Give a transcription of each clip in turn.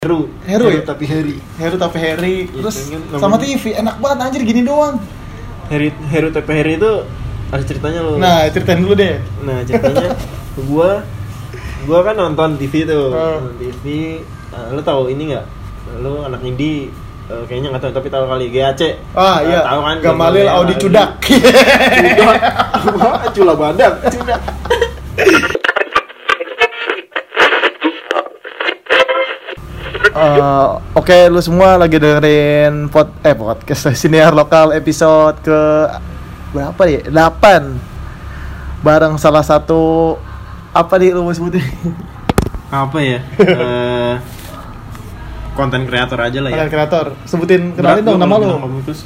Heru. Heru ya? tapi Heri. Heru tapi Harry Iya, terus pengen sama. TV enak banget anjir gini doang. Heri Heru tapi Heri itu ada ceritanya loh. Nah ceritain dulu deh. Nah ceritanya gua gua kan nonton TV tuh Hmm. nonton TV Nah, lu tahu ini nggak? Lu anak indie eh, kayaknya nggak tahu tapi tahu kali GAC ah Nah, iya. tahu kan? Gamalil Audi Audi. Cudak. Cudak. Cula badak Cudak Eh, Oke, lu semua lagi dengerin pod eh podcast siniar lokal episode ke berapa ya? 8 bareng salah satu apa nih lu mau sebutin? apa ya Eh, konten kreator aja lah ya Konten kreator. Sebutin kenalin dong nama lu.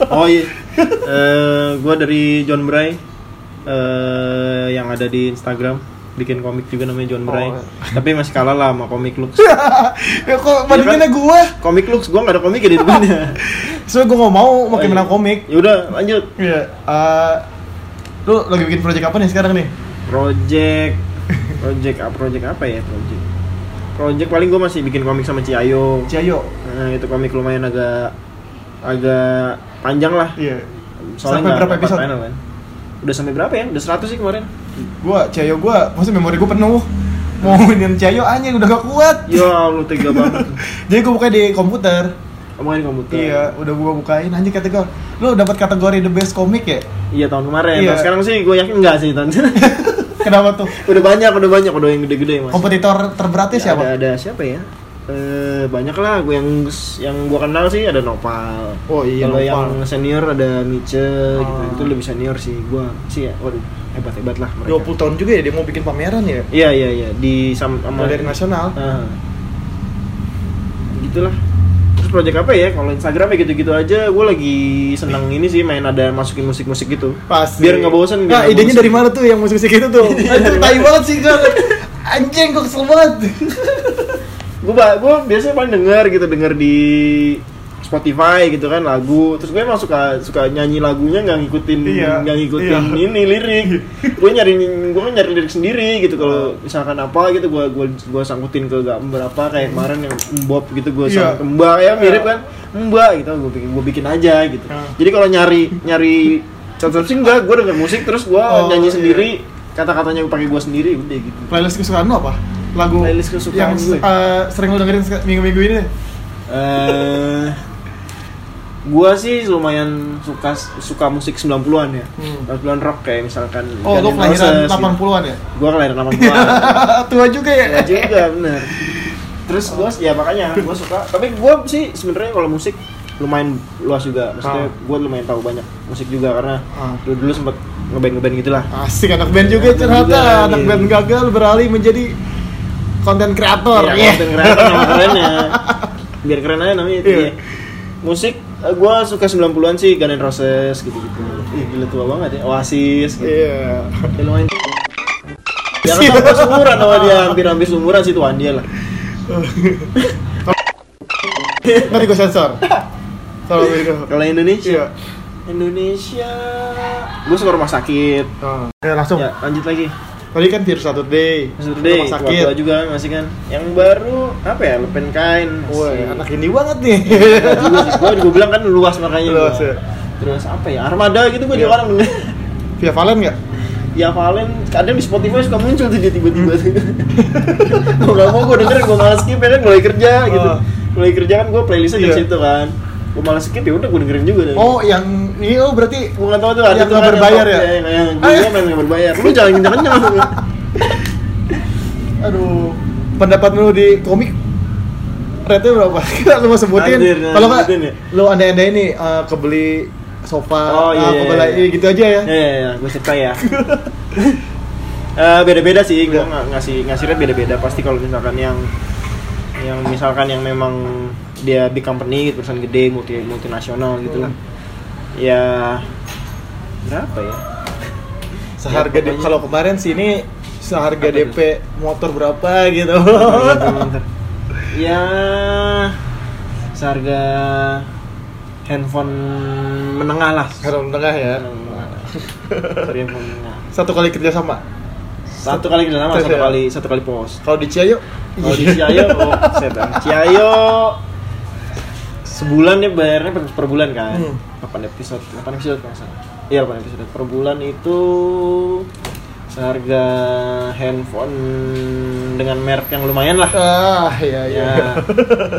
Oh iya. Eh, gua dari John Bray. eh yang ada di Instagram bikin komik juga namanya John Bray. Oh. Tapi masih kalah lah sama komik Lux. ya kok bandinginnya gua? komik Lux gua nggak ada komik di depannya. Soalnya gua nggak mau makin Oh, iya. menang komik. Ya udah, lanjut. Iya. eh, lu lagi bikin project apa nih sekarang nih? Project project apa project apa ya project project paling gue masih bikin komik sama Ciayo Ciayo. nah itu komik lumayan agak agak panjang lah Iya. Sampai soalnya nggak- berapa episode? panel kan udah sampai berapa ya udah 100 sih kemarin Gua Ciayo gua, maksudnya memori gua penuh. Mau mainin Ciayo anjing udah gak kuat. ya lu tega banget Jadi gua buka di komputer. Omongin komputer Iya, udah gua bukain anjing kategori. Lu dapat kategori the best comic ya? iya tahun kemarin Iya. Nah, sekarang sih gue yakin enggak sih tahun Kenapa tuh? udah banyak udah banyak udah yang gede-gede mas Kompetitor terberatnya Ya, siapa? ada ada siapa ya eh banyak lah gue yang yang gue kenal sih ada Nopal Oh iya, kalau yang senior ada Mice gitu Ah. itu lebih senior sih gue sih ya waduh hebat hebat lah mereka 20 tahun juga ya dia mau bikin pameran ya? iya iya iya di sam- sama Galeri nasional. Ah. gitulah terus project apa ya kalau Instagram ya gitu-gitu aja gue lagi seneng ini sih main ada masukin musik-musik gitu Pasti. biar nggak bosen Nah, idenya dari mana tuh yang musik-musik itu tuh? Itu tai banget sih gua. Anjing gua kesel banget. gue gue biasanya paling denger gitu denger di Spotify gitu kan lagu terus gue emang suka suka nyanyi lagunya nggak ngikutin Iya, nggak ngikutin iya. ini lirik gue nyari gue kan nyari lirik sendiri gitu kalau misalkan apa gitu gue gue gue sangkutin ke gambar apa kayak kemarin yang Mbop gitu gue Iya. sangkut mbak ya mirip Iya. kan mbak gitu gue bikin gue bikin aja gitu Iya. jadi kalau nyari nyari contoh sih enggak gue denger musik terus gue Oh, nyanyi iya. sendiri kata-katanya gue pakai gue sendiri udah gitu Playlist kesukaan lu apa? Lagu Playlist kesukaan yang gue. eh, sering lu dengerin minggu-minggu ini. eh gua sih lumayan suka suka musik 90-an ya. Hmm. 90-an rock kayak misalkan Oh, lu kelahiran Roses, gitu. 80-an ya? Gua kelahiran 80-an. Tua juga ya? ya juga bener. Terus gua ya makanya gua suka tapi gua sih sebenarnya kalau musik lumayan luas juga. Maksudnya Ah. gua lumayan tahu banyak musik juga karena Ah. dulu dulu sempet ngeband ngeband gitu lah. Asik anak band juga band ternyata juga, anak iya. band gagal beralih menjadi konten kreator. Iya, Iya. konten kreator nama kerennya. Biar keren aja namanya itu. Iya. ya. Musik eh, gua suka 90-an sih Guns N' Roses gitu-gitu. Ih, gila tua banget ya. Oasis gitu. Iya. Ya, lumayan. Ya kan sama gua seumuran sama dia, hampir-hampir seumuran sih tuan dia lah. Nanti gue sensor. Kalau Indonesia, Iya. Indonesia, gua suka rumah sakit. Oh. Ya langsung. Ya, lanjut lagi. Tadi kan Virus Saturday. Saturday, Rumah sakit. tua juga masih kan. Yang baru apa ya? Lepen kain. Woi, anak ini banget nih. Enggak juga sih. Gua juga bilang kan luas makanya. Luas, ya. Terus apa ya? Armada gitu gua Iya. juga denger. Via Valen nggak? Ya Valen kadang di Spotify suka muncul tuh dia tiba-tiba tuh. Mau gak mau gue denger gue malas skip ya kan mulai kerja gitu. Oh. Mulai kerja kan gue playlistnya Iya. di situ kan. Gue malas skip ya udah gue dengerin juga deh. Oh, yang ini oh berarti gue nggak tahu tuh ada Yang nggak berbayar ya? Yang, yang iya. main nggak berbayar. Lu jangan kenceng-kenceng. aduh pendapat lu di komik rate berapa? lu mau sebutin? Nah, Kalau nggak, ya. lu andai-andai ini eh, kebeli sofa, Oh, iya, ah, iya, kebeli iya. ini gitu aja ya. Ya, ya, ya, gue suka ya. Eh, beda-beda sih, gue Iya. ngasih ngasih rate beda-beda. Pasti kalau misalkan yang yang misalkan yang memang dia big company, gitu, perusahaan gede, multi multinasional gitu lah. Ya berapa ya? Seharga Ya, kalau kemarin sini seharga Apa? DP motor berapa gitu. Bentar. ya seharga handphone menengah lah. Harga tengah ya. Menengah. Sorry, handphone menengah. Satu kali kerja sama. Satu kali kerja sama, satu ya? kali satu kali pos. Kalau di Ciayo Kalau di Ciayo, oh, set, ah. Ciayo sebulan dia bayarnya per, per bulan kan. Hmm. 8 episode, 8 episode kalau nggak salah. Iya, 8 episode. Per bulan itu seharga handphone dengan merek yang lumayan lah. Ah, iya iya. Ya,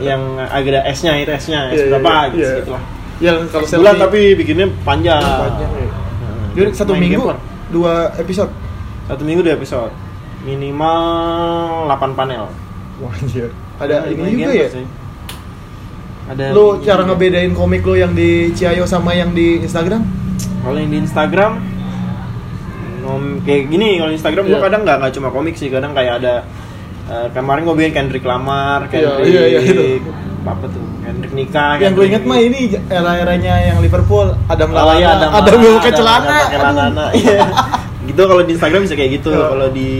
yang agak ada S-nya itu S-nya, S Iya, iya, berapa gitu, iya. gitu lah. Yang kalau Sebulan tapi bikinnya panjang. panjang ya. Nah, Jadi satu minggu gamer. dua episode. Satu minggu dua episode. Minimal 8 panel. Wah anjir. Ada ini juga ya. sih. Ada Lu ini cara ngebedain komik lu yang di Ciayo sama yang di Instagram? Kalau yang di Instagram nom- kayak gini kalau Instagram gua Iya. kadang nggak nggak cuma komik sih, kadang kayak ada eh, kemarin gue bikin Kendrick Lamar, Iya, Kendrick iya, iya, itu. apa tuh? Kendrick nikah. yang gue inget mah ini era-eranya yang Liverpool, Adam Oh Lallana, iya, ada Adam Lallana, pakai ada- celana. Iya. gitu kalau di Instagram bisa kayak gitu. Iya. Kalau di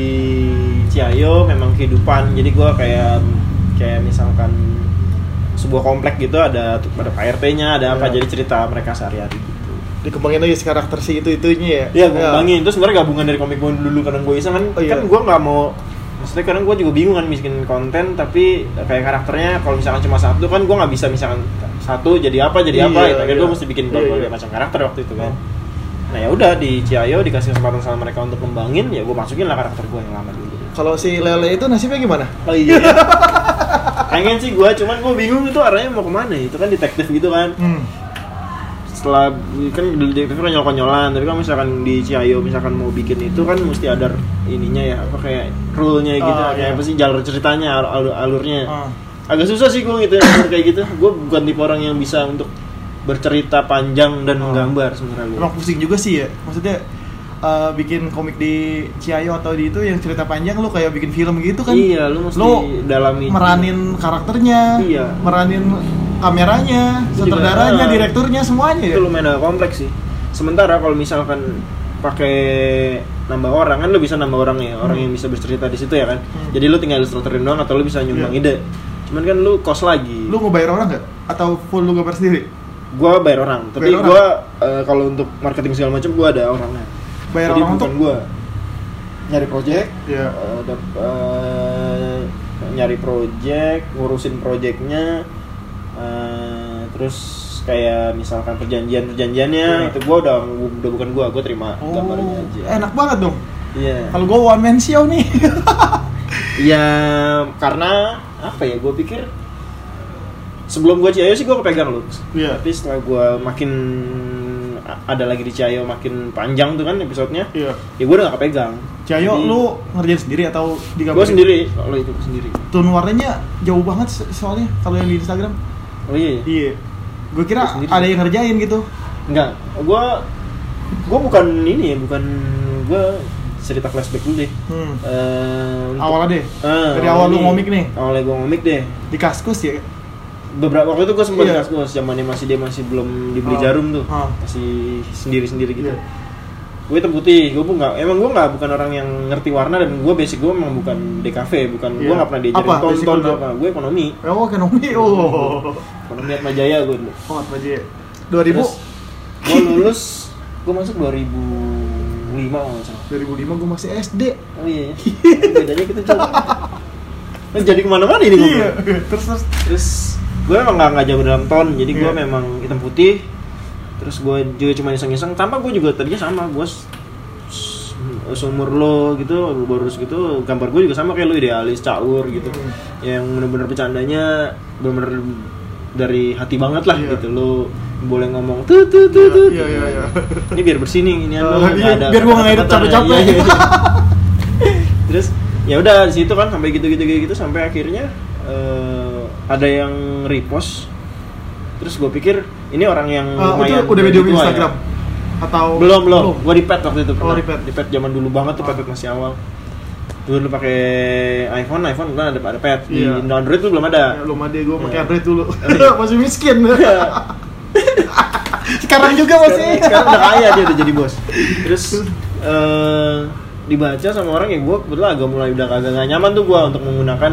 Ciayo memang kehidupan. Jadi gua kayak kayak misalkan sebuah komplek gitu ada ada Pak RT-nya, ada apa Iya. jadi cerita mereka sehari-hari gitu. Dikembangin lagi si karakter si itu itunya ya. Iya, gue kembangin. Itu sebenarnya gabungan dari komik gue dulu kadang gue iseng kan. Oh, iya. Kan gue nggak mau maksudnya kadang gue juga bingung kan bikin konten tapi kayak karakternya kalau misalkan cuma satu kan gue nggak bisa misalkan satu jadi apa jadi apa Iya, gitu. Akhirnya iya. gue mesti bikin Iya, berbagai iya. macam karakter waktu itu kan. Oh. Nah ya udah di Ciayo dikasih kesempatan sama mereka untuk kembangin ya gue masukin lah karakter gue yang lama dulu. Kalau si Lele itu nasibnya gimana? Oh iya. Pengen sih gue, cuman gue bingung itu arahnya mau ke mana. Itu kan detektif gitu kan. Hmm. setelah kan detektif kan nyolong-nyolan tapi kan misalkan di Ciayo misalkan mau bikin itu kan mesti ada ininya ya apa kayak rule-nya gitu Oh, kayak iya. apa sih jalur ceritanya alur, alurnya Ah. agak susah sih gue gitu kayak gitu gue bukan tipe orang yang bisa untuk bercerita panjang dan Oh. menggambar sebenarnya gue Emang pusing juga sih ya. Maksudnya eh, bikin komik di Ciayo atau di itu yang cerita panjang lu kayak bikin film gitu kan. iya lu mesti Lu dalami meranin karakternya, Iya. meranin kameranya, sutradaranya, ah. direkturnya semuanya ya. itu lumayan agak kompleks sih sementara kalau misalkan pakai nambah orang kan lu bisa nambah orang ya orang Hmm. yang bisa bercerita di situ ya kan Hmm. jadi lu tinggal ilustratorin doang atau lu bisa nyumbang Iya. ide cuman kan lu kos lagi Lu ngebayar orang nggak? Atau full lu gambar sendiri? gua bayar orang tapi Bayar orang? gua eh, kalau untuk marketing segala macam gua ada orangnya Bayar jadi orang bukan untuk? gua nyari project Iya. eh, dap- eh, nyari project ngurusin projectnya eh, terus kayak misalkan perjanjian perjanjiannya Iya. itu gua udah udah bukan gua gua terima gambarnya aja Oh, enak banget dong. iya Kalau gua one man show nih. iya karena apa ya gua pikir sebelum gua Ciayo sih gua kepegang lu Iya. tapi setelah gua makin ada lagi di Ciayo makin panjang tuh kan episodenya Iya. ya gua udah gak kepegang Cayo Jadi- lu ngerjain sendiri atau digambarin? gua sendiri kalau itu sendiri Tone warnanya jauh banget so- soalnya kalau yang di Instagram. oh iya, iya. Iya. Gue kira Lu sendiri? ada yang ngerjain gitu. enggak gua gua bukan ini ya bukan gua cerita flashback dulu deh Hmm. Eh, untuk- Awalnya deh. Eh, Dari awal lu ini. ngomik nih. awalnya gua ngomik deh Di kaskus ya. Beberapa waktu itu gue sempat Iya. kaskus zamannya masih dia masih belum dibeli Oh. jarum tuh Oh. masih sendiri sendiri gitu Iya. gue hitam putih gue pun nggak emang gue nggak bukan orang yang ngerti warna dan gue basic gue emang bukan DKV bukan gue Iya. nggak pernah diajarin Apa ton basic ton lu tuh? apa gue ekonomi Oh, ekonomi. Oh. ekonomi Atma Jaya gue dulu Oh, aja? 2000 Terus gue lulus gue masuk 2005 kalau nggak salah 2005 gue masih SD. oh iya ya. bedanya kita coba Nah, jadi ke mana-mana ini gue Iya. Terus terus terus gue emang nggak nggak jago dalam ton jadi gue Iya. memang hitam putih terus gue juga cuma iseng-iseng tanpa gue juga tadinya sama gue seumur lo gitu baru gitu gambar gue juga sama kayak lo idealis caur gitu Hmm. yang bener-bener bercandanya bener-bener dari hati banget lah Iya. gitu lo boleh ngomong tuh tuh tuh tuh Iya, iya, iya. ini biar bersih nih ini lo iya, biar gua nggak edit capek-capek. Iya, terus ya udah di situ kan sampai gitu gitu gitu sampai akhirnya eh, ada yang repost terus gue pikir ini orang yang itu lumayan udah video tua ya. Instagram atau belum belum gue di pet waktu itu Oh, pernah. di pet. di pet zaman dulu banget tuh Oh. pet masih awal dulu pakai iPhone iPhone kan ada ada pet di Iya. Android tuh belum ada Ya, belum ada gue pakai Iya. Android dulu. iya. masih miskin. Iya. Sekarang juga masih. sekarang, sekarang udah kaya dia udah jadi bos terus eh, dibaca sama orang yang gue kebetulan agak mulai udah agak gak nyaman tuh gue untuk menggunakan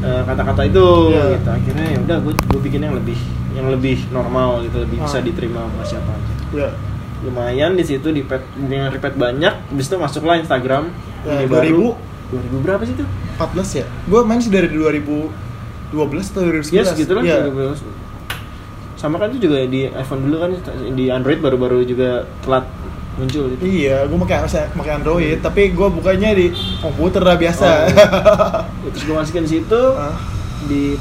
eh, kata-kata itu Iya. gitu akhirnya ya udah gue gue bikin yang lebih yang lebih normal gitu lebih bisa Ah. diterima sama siapa aja Ya. lumayan di situ di pet dengan repeat banyak habis itu masuklah Instagram Ya, ini 2000 baru 2000 berapa sih tuh 14 ya gue main sih dari 2012 atau 2011 Iya segitu lah Iya. 2012. sama kan itu juga di iPhone dulu kan di Android baru-baru juga telat muncul gitu Iya, gue pakai pakai Android, tapi gue bukanya di komputer lah biasa. Ya, terus gue masukin situ Ah, di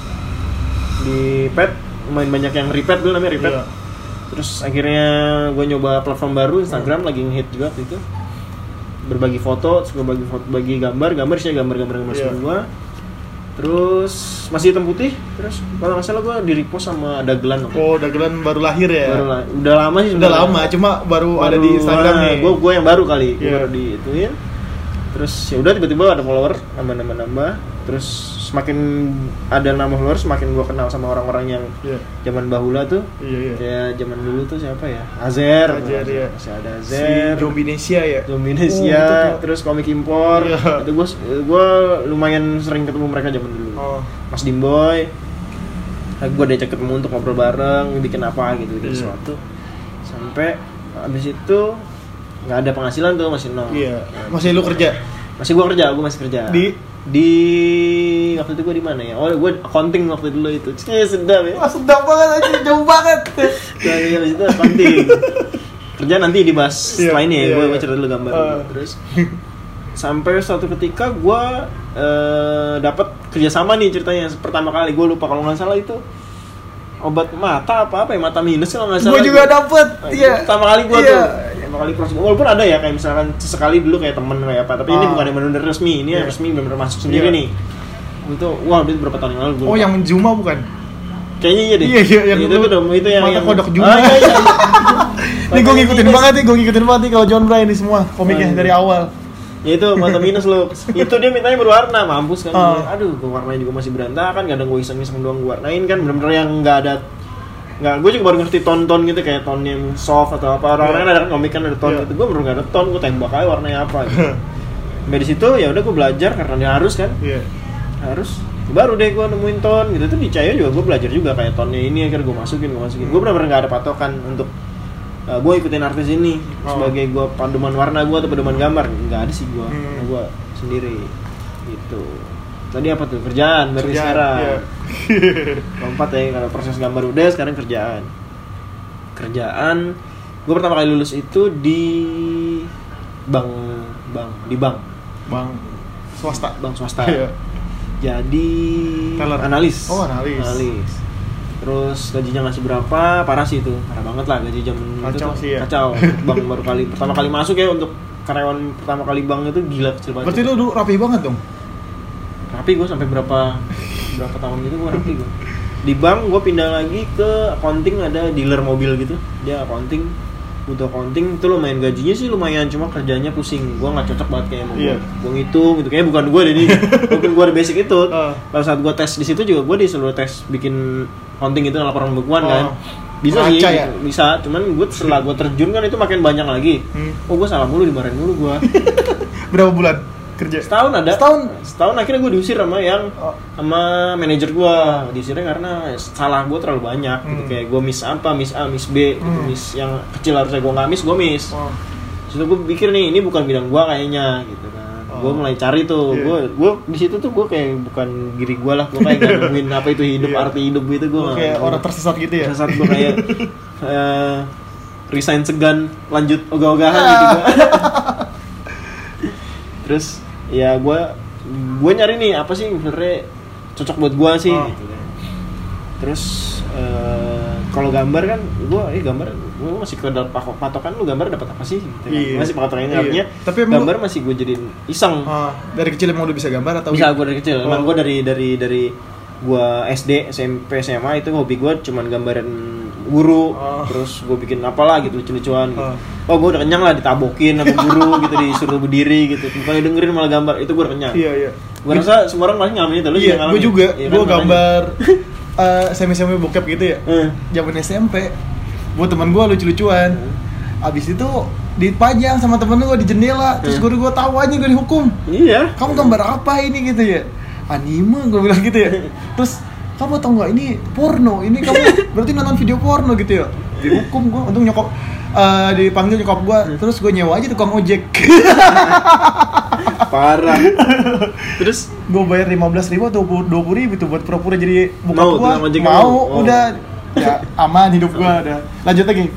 di pad main banyak yang repad dulu namanya repad Iya. terus akhirnya gue nyoba platform baru Instagram lagi ngehit juga waktu itu berbagi foto terus gue bagi foto bagi gambar gambar sih gambar-gambar gambar Iya. semua terus masih hitam putih terus kalau nggak salah gue di repost sama dagelan waktu. Oh, dagelan baru lahir ya? baru lah udah lama sih Udah lama, cuma baru, ada di Instagram nih. gue gue yang baru kali gue Iya. baru di ituin terus ya udah tiba-tiba ada follower nambah nambah nambah terus semakin ada nama follower semakin gue kenal sama orang-orang yang Iya. zaman bahula tuh Iya, iya. kayak zaman dulu tuh siapa ya Azer Azer, iya. masih ada Si Azer ya? Dominesia Oh, itu tuh. terus komik impor Iya. itu gue gue lumayan sering ketemu mereka zaman dulu Oh, Mas Dimboy gue diajak ketemu untuk ngobrol bareng bikin apa gitu gitu Iya. sesuatu sampai abis itu nggak ada penghasilan tuh masih nol iya. Masih lu kerja? masih gue kerja gue masih kerja Di? Di waktu itu gue di mana ya? Oh gue accounting waktu dulu itu. Cih, sedap ya. Wah, sedap banget aja, jauh banget. Nah, iya, abis itu accounting. Kerja nanti dibahas Iya, setelah ini ya. iya, gue iya. cerita dulu gambar dulu. terus sampai suatu ketika gue eh, dapat kerjasama nih ceritanya. Pertama kali gue lupa. Kalau nggak salah itu obat mata apa apa ya mata minus kalau nggak salah Gue juga dapet, Nah, itu iya. pertama kali gue Iya. tuh pertama kali cross walaupun ada ya kayak misalkan sesekali dulu kayak temen kayak apa tapi ini Ah. bukan yang benar-benar resmi ini yang Iya. resmi benar-benar masuk sendiri Iya. nih itu wah itu berapa tahun yang lalu gua Oh, yang Juma bukan? kayaknya iya deh Iya, iya, yang itu tuh dong itu yang mata yang kodok Juma. Ah, iya, iya. Nih gue ngikutin banget nih, gue ngikutin banget nih kalau John Bray ini semua komiknya Oh, dari awal. Ya itu mata minus lo itu dia mintanya berwarna mampus kan. Ah. aduh gua warnanya juga masih berantakan. Kadang gue iseng-iseng doang gue warnain kan. Bener-bener yang nggak ada nggak gue juga baru ngerti ton-ton gitu kayak ton yang soft atau apa. Orang-orang kan ada kan komik kan ada ton Iya. gitu. Gue baru nggak ada ton gue tembak aja warnanya apa gitu. Di situ ya udah gue belajar karena dia harus kan. Iya. harus. Baru deh gue nemuin ton gitu. Tuh di Cayo juga gue belajar juga kayak tonnya ini akhirnya gue masukin gue masukin. Gue benar-benar nggak ada patokan untuk gue ikutin artis ini Oh. sebagai gue paduman warna gue atau paduman gambar nggak ada sih gue Hmm. gue sendiri gitu tadi apa tuh kerjaan berarti Kerjaan, sekarang iya. keempat ya kalau proses gambar udah sekarang kerjaan kerjaan gue pertama kali lulus itu di bank bank di bank Bang swasta. bank swasta Iya. jadi Teller. analis Oh, analis. Terus gajinya nggak seberapa parah sih itu. Parah banget lah gaji jam itu Kacau tuh. sih ya. kacau. Bank baru kali pertama kali masuk ya untuk karyawan pertama kali bank itu gila kecil banget. Berarti lu dulu rapi banget dong. rapi gue sampai berapa berapa tahun gitu gue rapi gue di bank gue pindah lagi ke accounting ada dealer mobil gitu. Dia accounting butuh accounting itu lumayan gajinya sih lumayan cuma kerjanya pusing gue nggak cocok banget kayak mau Iya. gue ngitung gitu kayaknya bukan gue deh ini mungkin gue ada basic itu Ah. pada saat gue tes di situ juga gue disuruh tes bikin accounting itu laporan pembukuan Oh. kan bisa sih Raca ya? bisa cuman gue setelah gue terjun kan itu makin banyak lagi Hmm. oh gue salah mulu dimarahin mulu gue Berapa bulan kerja? setahun ada Setahun? setahun akhirnya gue diusir sama yang Oh. sama manajer gue diusirnya karena salah gue terlalu banyak gitu Hmm. kayak gue miss apa miss A miss B gitu. Hmm. miss yang kecil harusnya gue nggak miss gue miss Oh. Terus gue pikir nih ini bukan bidang gue kayaknya gitu kan Oh. gue mulai cari tuh Iya. gue gue di situ tuh gue kayak bukan diri gue lah gue kayak nemuin apa itu hidup Iya. arti hidup gitu gue Lu kayak orang tersesat gitu ya? saat gue kayak eh, resign segan lanjut ogah-ogahan gitu Ah. gua. terus ya gue gue nyari nih apa sih yang sebenarnya cocok buat gue sih Oh. gitu kan. terus eh, kalau gambar kan gue eh gambar gue masih ke dalam pak- patokan lu gambar dapat apa sih gitu kan. Iya. masih patokannya Iya. artinya Tapi emang gambar masih gue jadiin iseng Ah, dari kecil emang udah bisa gambar atau bisa gue dari kecil emang Oh. gue dari dari dari gue SD SMP SMA itu hobi gue cuman gambaran guru Oh. terus gue bikin apalah gitu lucu-lucuan gitu. Oh. oh gue udah kenyang lah ditabokin sama guru gitu disuruh berdiri gitu bukannya dengerin malah gambar itu gue udah kenyang Iya, iya. gue rasa semua orang pasti ngalamin itu lu Iya, gue juga. Iya kan, gue gambar eh, semi-semi bokep gitu ya. Eh. Zaman SMP. Buat teman gue lucu-lucuan. Abis itu dipajang sama temen gue di jendela. Terus Hmm. guru gue tahu aja gue dihukum. iya Kamu gambar apa ini gitu ya? Anime gue bilang gitu ya. Terus kamu tau nggak ini porno? Ini kamu berarti nonton video porno gitu ya? Dihukum gue. Untung nyokap eh, dipanggil nyokap gue. Terus gue nyewa aja tukang ojek. parah terus gue bayar lima belas ribu atau dua puluh ribu tuh buat pura-pura jadi buka Mau, gua mau mau. Oh. udah ya aman hidup gua udah lanjut lagi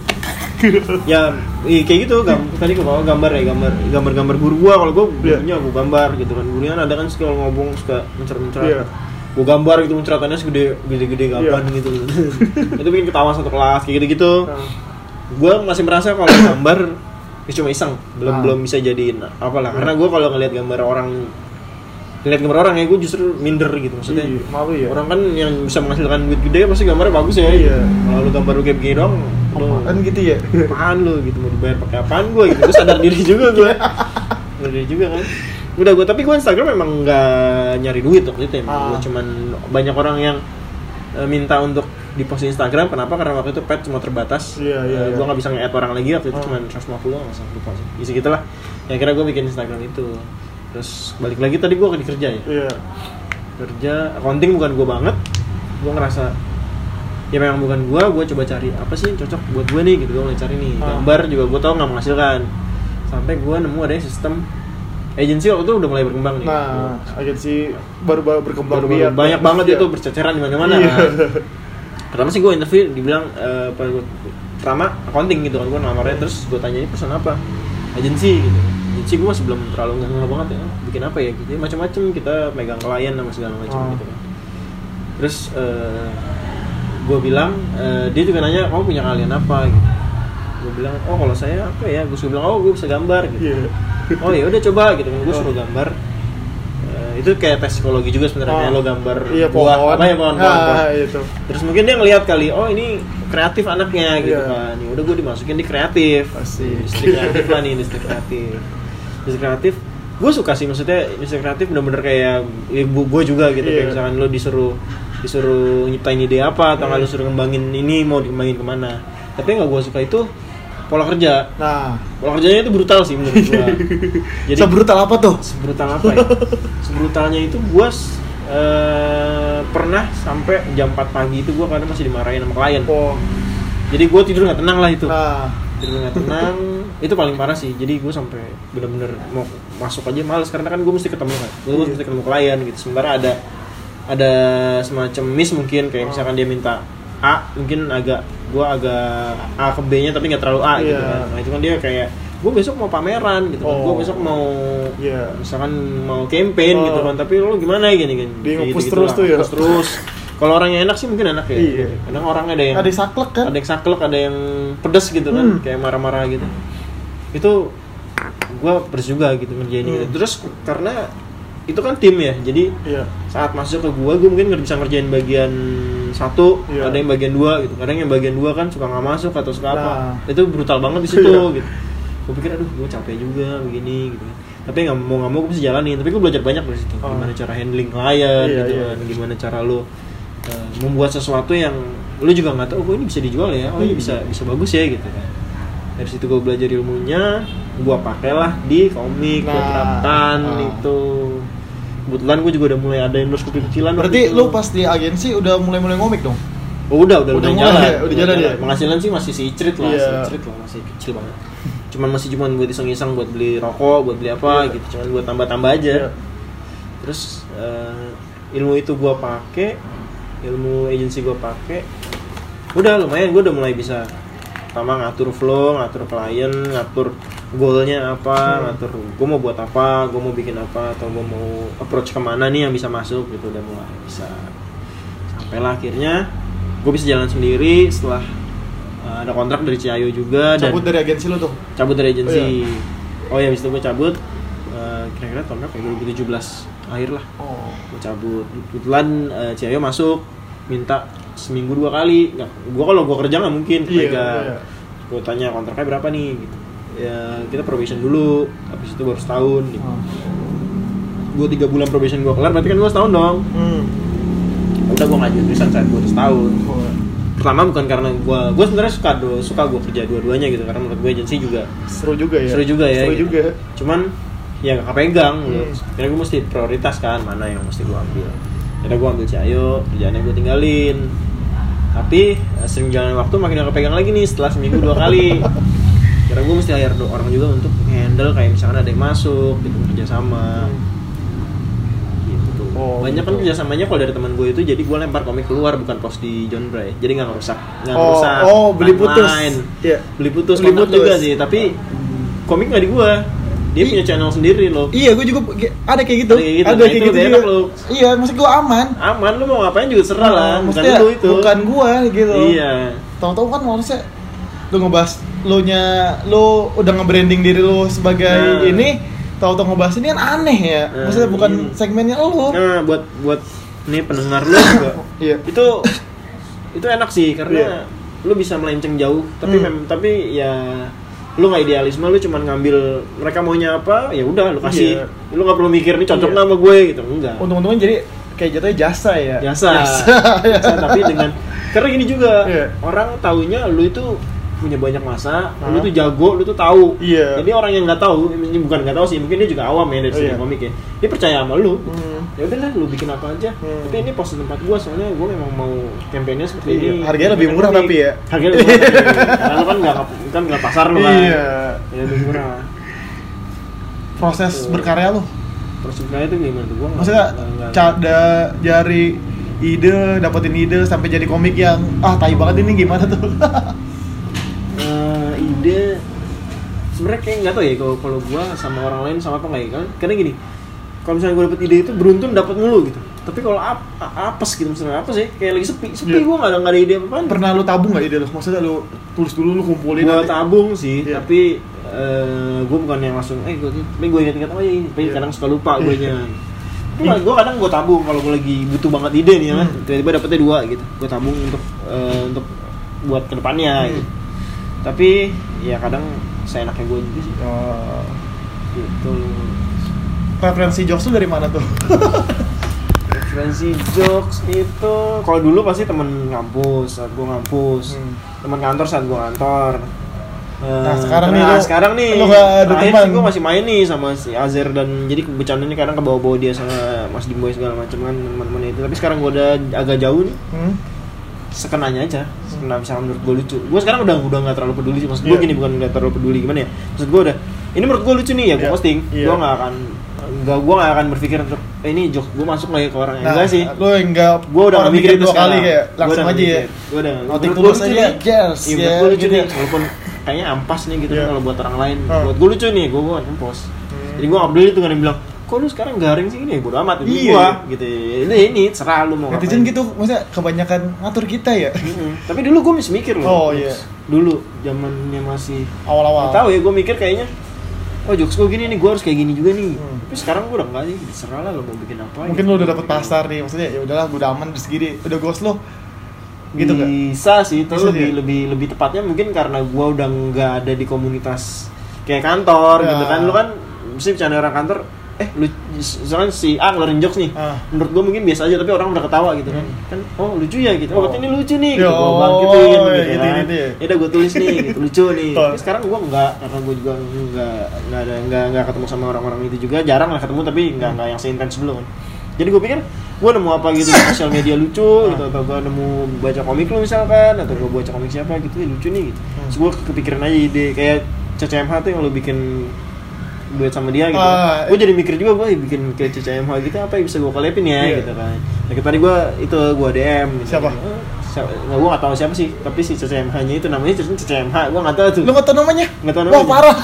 ya iya, kayak gitu gam tadi ke bawah gambar ya gambar gambar gambar guru gua kalau gua Iya. gurunya gua gambar gitu kan gurunya ada kan suka ngomong suka mencer mencer Iya. Gua gambar gitu menceritakannya segede gede gede gaban Iya. gitu. Itu bikin ketawa satu kelas kayak gitu gitu Nah. gua masih merasa kalau gambar ya cuma iseng belum Ah. belum bisa jadiin apalah. Karena gua kalau ngelihat gambar orang ngelihat gambar orang ya gua justru minder gitu maksudnya. Iya, malu ya. Orang kan yang bisa menghasilkan duit gede pasti gambarnya bagus ya. Iya. kalau lu gambar lu kayak begini dong kan gitu ya? apaan lu gitu mau dibayar pakai apaan gue gitu. Gue sadar diri juga gue sadar diri juga kan udah gue tapi gue Instagram memang nggak nyari duit waktu itu emang. Ah. gue cuman banyak orang yang eh, minta untuk di post Instagram. Kenapa? Karena waktu itu pet cuma terbatas. Iya, iya, iya. gue nggak bisa nge-add orang lagi. Waktu itu Ah. cuma 150 nggak usah lupa sih. Isi gitulah ya kira gue bikin Instagram itu. Terus balik lagi tadi gue di kerja ya iya. Kerja accounting bukan gue banget. Gue ngerasa ya memang bukan gue gue coba cari apa sih yang cocok buat gue nih gitu. Gue mulai cari nih Ah. gambar juga gue tau nggak menghasilkan. Sampai gue nemu ada sistem agensi waktu itu udah mulai berkembang nih. Nah agensi baru baru berkembang Baru- baru banyak banget Iya. itu berceceran di mana-mana. Iya. kan. pertama sih gue interview dibilang eh, apa gua- pertama accounting gitu kan gue namarnya terus gue tanya ini perusahaan apa? Agensi gitu. Agensi gue masih belum terlalu nggak banget ya. Bikin apa ya? Gitu. Ya, macam-macam kita megang klien sama segala macam Oh. gitu kan. Terus gue bilang eh, dia juga nanya kamu punya kalian apa? Gitu. Gue bilang oh kalau saya apa ya? Gue bilang oh gue bisa gambar gitu. Iya. Oh ya udah coba gitu gue Oh. suruh gambar Eh, itu kayak tes psikologi juga sebenarnya Oh. kayak lo gambar iya buah, pohon apa ya pohon, pohon, ah, pohon. itu terus mungkin dia ngelihat kali oh ini kreatif anaknya gitu Iya. kan ya udah gue dimasukin di kreatif Asik. industri kreatif lah nih industri kreatif industri kreatif gue suka sih maksudnya industri kreatif bener-bener kayak ibu gue juga gitu Iya. kayak misalkan lo disuruh disuruh nyiptain ide apa atau Iya. lo suruh ngembangin ini mau dikembangin ke mana tapi yang nggak gue suka itu pola kerja nah pola kerjanya itu brutal sih menurut gue jadi sebrutal apa tuh sebrutal apa ya? Sebrutalnya itu gua eh, pernah sampai jam 4 pagi itu gua kadang masih dimarahin sama klien. oh Jadi gua tidur nggak tenang lah itu. nah Tidur nggak tenang, itu paling parah sih. Jadi gua sampai bener-bener mau masuk aja males karena kan gua mesti ketemu kan. Gua Iya. mesti ketemu klien gitu. Sementara ada ada semacam miss mungkin kayak misalkan dia minta A mungkin agak gua agak A ke B nya tapi nggak terlalu A gitu Iya. kan. Nah itu kan dia kayak gua besok mau pameran gitu kan. Oh. Gua besok mau iya misalkan mau campaign Oh. gitu kan tapi lo gimana gini gini Dia Kayak nge-push gitu-gitu terus lah, tuh ya. terus kalau orangnya enak sih mungkin enak ya Iya. kadang orang ada yang ada yang saklek kan ada yang saklek ada yang pedes gitu kan Hmm. kayak marah-marah gitu itu gua pedes juga gitu ngerjain Hmm. gitu terus karena itu kan tim ya jadi iya saat masuk ke gua gua mungkin nggak bisa ngerjain bagian satu Iya. ada yang bagian dua gitu kadang yang bagian dua kan suka nggak masuk atau suka apa Nah. itu brutal banget di situ Iya. gitu gue pikir aduh gue capek juga begini gitu kan tapi nggak mau nggak mau gue bisa jalanin tapi gue belajar banyak dari situ Oh. gimana cara handling klien Iya, gitu iya. kan gimana cara lo uh, membuat sesuatu yang lo juga nggak tahu oh ini bisa dijual ya oh ini bisa bisa bagus ya gitu kan dari situ gue belajar ilmunya gue pakailah di komik gue Nah, terapkan ah. itu kebetulan gue juga udah mulai ada endorse kecil-kecilan berarti lu pas di agensi udah mulai-mulai ngomik dong Oh, udah, udah, Udah udah, mulai jalan. ya? Udah jalan ya? Penghasilan sih masih si icrit lah, Iya. si icrit lah, masih kecil banget. Cuman masih cuman buat iseng-iseng buat beli rokok, buat beli apa Iya. gitu, cuman buat tambah-tambah aja. Iya. Terus eh, ilmu itu gua pakai, ilmu agensi gua pakai. Udah lumayan gua udah mulai bisa pertama ngatur flow, ngatur klien, ngatur goalnya apa, Hmm. ngatur gua mau buat apa, gua mau bikin apa, atau gua mau approach ke mana nih yang bisa masuk gitu. Udah mulai bisa. Sampailah akhirnya gue bisa jalan sendiri setelah uh, ada kontrak dari Ciayo juga cabut dan dari agensi lu tuh? Cabut dari agensi. Oh, oh ya habis itu gue cabut uh, kira-kira tahun berapa ya 2017 akhir lah. Oh. Gue cabut. Kebetulan uh, Ciayo masuk minta seminggu dua kali nggak gue kalau gue kerja nggak mungkin Iya, pegang iya. gue tanya kontraknya berapa nih gitu ya kita probation dulu habis itu baru setahun gitu. Oh. gue tiga bulan probation gue kelar berarti kan gue setahun dong hmm. udah gue ngajuin tulisan saat gue setahun Oh. pertama bukan karena gue gue sebenarnya suka do, suka gue kerja dua-duanya gitu karena menurut gue agensi juga seru juga ya seru juga ya seru gitu. juga cuman ya gak kepegang Hmm. hmm. karena gue mesti prioritas kan mana yang mesti gue ambil karena gue ambil Cayo kerjaannya gue tinggalin tapi eh, sering jalan waktu makin gak kepegang lagi nih setelah seminggu dua kali karena gue mesti hire orang juga untuk handle kayak misalkan ada yang masuk gitu kerjasama gitu Oh, banyak kan gitu. kerjasamanya kalau dari teman gue itu jadi gue lempar komik keluar bukan post di John Bray jadi nggak ngerusak nggak Oh, ngerusak oh, beli putus. Iya. beli putus Beli putus. juga sih tapi komik nggak di gue dia punya channel sendiri loh Iya, gue juga ada kayak gitu. Ada kayak gitu. Ada Nah, kayak itu gitu enak. Iya, maksud gue aman. aman lu mau ngapain juga serah lah bukan Maksudnya lu itu bukan gua gitu. iya Tahu-tahu kan harusnya lu ngebahas lu nya lu udah nge-branding diri lu sebagai Nah. ini tahu-tahu ngebahas ini kan aneh ya. Nah, Maksudnya bukan iya. segmennya lu. nah buat buat nih pendengar lu juga Iya. itu itu enak sih karena Iya. lu bisa melenceng jauh tapi Hmm. mem- tapi ya lu nggak idealisme lu cuman ngambil mereka maunya apa ya udah lu kasih Iya. lu nggak perlu mikir nih cocok Iya. nama gue gitu enggak Untung-untungnya jadi kayak jatuhnya jasa ya. jasa, Jasa. Jasa, tapi dengan karena gini juga Iya. orang taunya lu itu punya banyak masa, Hah? lu tuh jago, lu tuh tahu. Iya. Jadi orang yang nggak tahu, ini bukan nggak tahu sih, mungkin dia juga awam ya dari Oh, segi iya. komik ya. Dia percaya sama lu. Hmm. Ya udahlah, lu bikin apa aja. Hmm. Tapi ini pos tempat gua soalnya gua memang mau kampanye seperti Iya, ini. harganya lebih murah tapi ya. Harganya lebih murah. Karena lu kan nggak kan nggak pasar lu kan. Iya. Ya lebih murah. Proses Betul. berkarya lu. Prosesnya itu gimana tuh? Gua Maksudnya cada dari ide dapetin ide sampai jadi komik yang ah tai banget ini gimana tuh ide sebenarnya kayak nggak tau ya kalau kalau gua sama orang lain sama apa nggak ya kan karena gini kalau misalnya gue dapet ide itu beruntun dapat mulu gitu tapi kalau ap, apes gitu misalnya apa sih kayak lagi sepi sepi Iya. gua nggak ada nggak ada ide apa apa pernah lu tabung nggak ide lu maksudnya lu tulis dulu lu kumpulin gua nanti. tabung sih Iya. tapi eh gua bukan yang langsung eh gua tapi gue ingat-ingat oh iya tapi Iya. kadang suka lupa gue nya gue kadang gue tabung kalau gue lagi butuh banget ide nih ya kan Hmm. tiba-tiba dapetnya dua gitu gue tabung untuk eh, untuk buat ke depannya Hmm. gitu tapi ya kadang saya enaknya gue juga sih Oh. gitu referensi jokes lu dari mana tuh referensi jokes itu kalau dulu pasti temen ngampus saat gue ngampus Hmm. teman kantor saat gue kantor Nah, Eh, sekarang karena nih lu- sekarang nih lu ada terakhir teman. sih gue masih main nih sama si Azer dan jadi bercandanya kadang ke bawah-bawah dia sama Mas Dimboy segala macam kan teman-teman itu tapi sekarang gue udah agak jauh nih hmm? Sekenanya aja sekena misalnya menurut gue lucu gue sekarang udah udah nggak terlalu peduli sih maksud gue Iya. gini bukan nggak terlalu peduli gimana ya maksud gue udah ini menurut gue lucu nih ya gue Iya. posting Iya. gue nggak akan nggak gue nggak akan berpikir untuk eh, ini jok gue masuk lagi ke orang nah enggak sih lu enggak gue udah nggak mikir itu dua sekarang. kali kayak langsung aja nggak ya gue udah Noting tulus gua lucu aja, nih. yes, iya ya, menurut gue lucu nih walaupun kayaknya ampas nih gitu Iya. kan kalau buat orang lain buat gue lucu nih gue gue ampas Hmm. jadi gue nggak peduli tuh kan yang bilang kok lu sekarang garing sih ini bodo amat itu Iya. gue gitu ini ini serah lu mau netizen gitu maksudnya kebanyakan ngatur kita ya Mm-mm. Tapi dulu gue masih mikir loh. Oh, iya. Dulu zamannya masih awal-awal Gak tahu ya gue mikir kayaknya oh jokes gue gini nih gue harus kayak gini juga nih. Hmm. Tapi sekarang gue udah enggak sih, serah lah lo mau bikin apa. mungkin gitu. lu udah dapet pasar nih maksudnya ya udahlah gue udah aman terus gini udah ghost lu gitu nggak Bisa sih, itu Bisa lebih dia? lebih lebih tepatnya mungkin karena gue udah nggak ada di komunitas kayak kantor Ya. gitu kan. Lu kan mesti bercanda orang kantor eh lu misalnya si A ngeluarin jokes nih. Ah. menurut gue mungkin biasa aja tapi orang udah ketawa gitu kan. Hmm. kan oh lucu ya gitu. Oh, berarti ini lucu nih Ya, gitu. Gue oh, bangkitin ya, gitu, gitu, kan. gitu ya. ya udah gue tulis nih gitu. Lucu nih. Oh. tapi sekarang gue enggak karena gue juga enggak enggak ada enggak enggak ketemu sama orang-orang itu juga. Jarang lah ketemu tapi enggak enggak yang seintens dulu kan. Jadi gue pikir gue nemu apa gitu di sosial media lucu gitu. Atau gue nemu baca komik lu misalkan atau gue baca komik siapa gitu ya lucu nih gitu. Hmm. terus gue kepikiran aja ide kayak CCMH tuh yang lu bikin duet sama dia gitu. Ah, gue jadi mikir juga gue bikin kayak CCMH gitu apa yang bisa gue collabin ya? Iya. gitu kan. Nah, tadi gue itu gue DM gitu. Siapa? Siapa? Nggak gue nggak tahu siapa sih tapi si CCMH nya itu namanya CCMH gue nggak tahu tuh. Lu nggak tau namanya? Nggak tahu wah namanya. parah.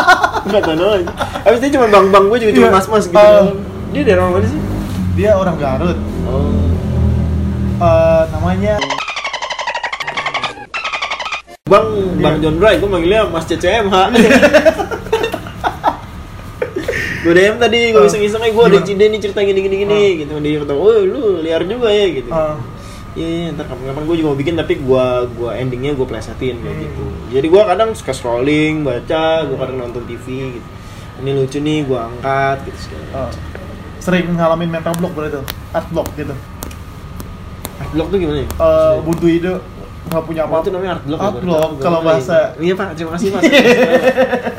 Nggak tahu namanya. Abis itu cuma bang bang gue juga cuma Iya. mas mas gitu. Ah. dia dari orang mana sih? Dia orang Garut. Oh. Eh, namanya bang bang Iya. John Bray gue manggilnya mas CCMH gue DM tadi gue Ah. iseng iseng gue ada cide nih cerita gini gini gini gitu dia kata oh lu liar juga ya gitu eh, Iya, iya, ntar kapan-kapan gue juga mau bikin tapi gua gua endingnya gue plesetin kayak Hmm. gitu. Jadi gua kadang suka scrolling, baca, gua kadang nonton TV gitu. Ini lucu nih, gua angkat gitu segala. eh, sering ngalamin mental block berarti art block gitu Art block tuh gimana ya? Eh, buntu ide nggak punya Apa apa itu namanya art block. ya, art block kalau bahasa Iya pak, terima kasih mas.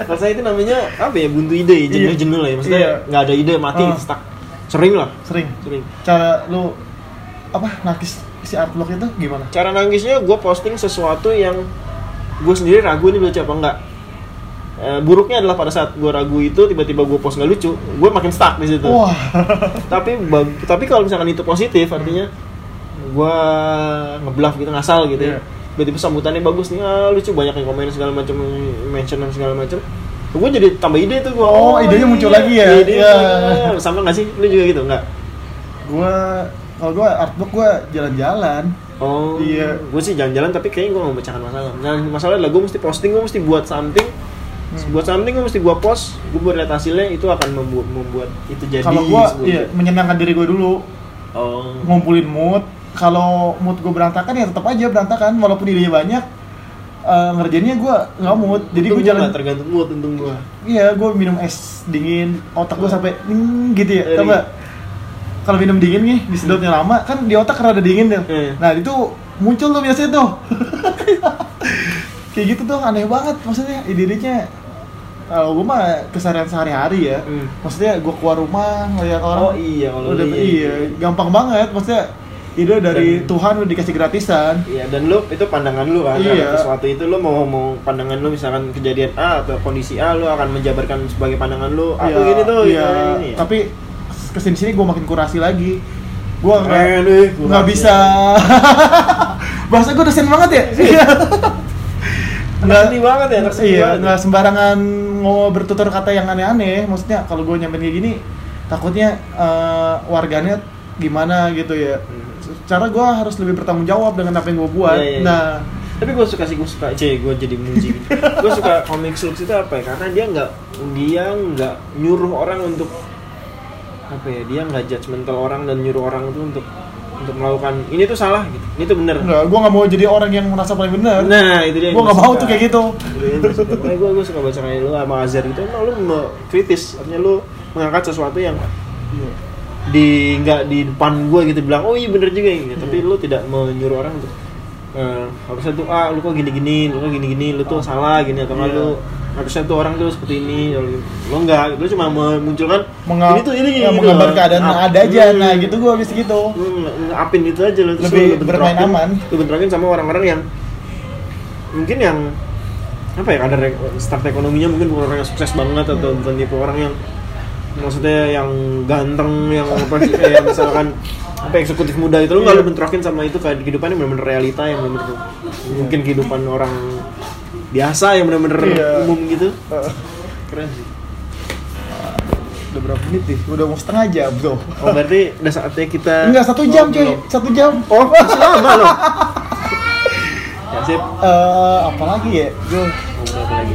Kalau saya itu namanya apa ya? Buntu ide, ya, jenuh Iya. jenuh lah ya. Maksudnya Iya. nggak ada ide, mati, Ah. stuck. Sering lah, sering sering. cara lu apa nakis si art block itu gimana Cara nangisnya gue posting sesuatu yang gue sendiri ragu ini lucu apa enggak. Eh, buruknya adalah pada saat gue ragu itu tiba-tiba gue post nggak lucu gue makin stuck di situ Wah. tapi bag- tapi kalau misalkan itu positif artinya gue ngebluff gitu ngasal gitu Iya. ya tiba-tiba sambutannya bagus nih ah, lucu banyak yang komen segala macam mention dan segala macam gue jadi tambah ide tuh gue Oh, idenya muncul lagi ya? ide Iya. gua. sama nggak sih lu juga gitu nggak Gua kalau gua artbook gua jalan-jalan. oh Iya. gue sih jalan-jalan tapi kayaknya gue nggak memecahkan masalah nah masalah adalah gue mesti posting gue mesti buat something Hmm. buat something gue mesti gue post gue buat lihat hasilnya itu akan membuat membuat itu jadi Kalau sebuah- iya menyenangkan diri gua dulu, oh ngumpulin mood. Kalau mood gua berantakan ya tetap aja berantakan walaupun idenya banyak. eh, ngerjainnya gua nggak mood, jadi gua jalan. tergantung mood untung gue Iya, gua minum es dingin, otak gua sampai "Ning," gitu ya. Dari- Tau nggak? Kalau minum dingin nih, disedotnya lama, kan di otak rada dingin tuh. Iya. Nah, itu muncul tuh biasanya tuh. Kayak gitu tuh aneh banget maksudnya ide-idenya kalau gue mah keseharian sehari-hari ya Hmm. maksudnya gue keluar rumah ngeliat orang Oh iya, kalau udah iya, iya, iya. gampang banget maksudnya ide dari Dan- Tuhan udah dikasih gratisan. Iya dan lu itu pandangan lu kan? Iya. sesuatu itu lu mau mau pandangan lu misalkan kejadian A atau kondisi A lu akan menjabarkan sebagai pandangan lu aku Iya, gini tuh iya. gini, gini. tapi ke sini sini gue makin kurasi lagi. Gue nggak nggak bisa. Bahasa gue dosen banget ya? Nggak aneh banget ya iya nggak sembarangan mau bertutur kata yang aneh-aneh. Maksudnya kalau gue nyampein kayak gini takutnya eh, warganet gimana gitu ya? Hmm. Cara gue harus lebih bertanggung jawab dengan apa yang gue buat. Iya, iya, iya. nah. Tapi gue suka sih gue suka c gue jadi muji. Gue suka komik Slux itu apa ya? Karena dia nggak dia nggak nyuruh orang untuk apa ya dia nggak judgmental orang dan nyuruh orang itu untuk untuk melakukan ini tuh salah gitu. Ini tuh bener. Enggak, gue nggak mau jadi orang yang merasa paling bener. Nah itu dia gue nggak mau tuh kayak gitu. Makanya gue gue suka baca kayak lu sama Azhar gitu. Emang lu kritis. Artinya lu mengangkat sesuatu yang di nggak di depan gue gitu bilang oh iya bener juga ya gitu. tapi lu tidak menyuruh orang untuk eh, harusnya tuh ah lu kok gini gini lu kok gini gini lu tuh salah gini atau Iya. lu harusnya tuh orang tuh seperti ini lu lu enggak lu cuma memunculkan Menga- ini tuh ini ya, gitu menggambar keadaan ada aja Hmm. nah gitu gue habis gitu nge- ngapin itu aja lu terus Lebih lu- bermain aman. lu bentrokin sama orang-orang yang mungkin yang apa ya kadar start ekonominya mungkin bukan orang yang sukses banget atau Hmm. bukan tipe orang yang maksudnya yang ganteng yang apa sih kayak misalkan apa eksekutif muda itu lu nggak Iya. lu bentrokin sama itu kayak kehidupan yang benar-benar realita yang benar-benar mungkin kehidupan orang biasa yang benar-benar Iya. umum gitu. Keren sih. Udah berapa menit nih? Udah mau setengah jam tuh oh berarti udah saatnya kita enggak satu jam cuy. ngobrol. satu jam. Oh lama loh. Ya sip. Eh, apa lagi ya? Gue ngobrol apa lagi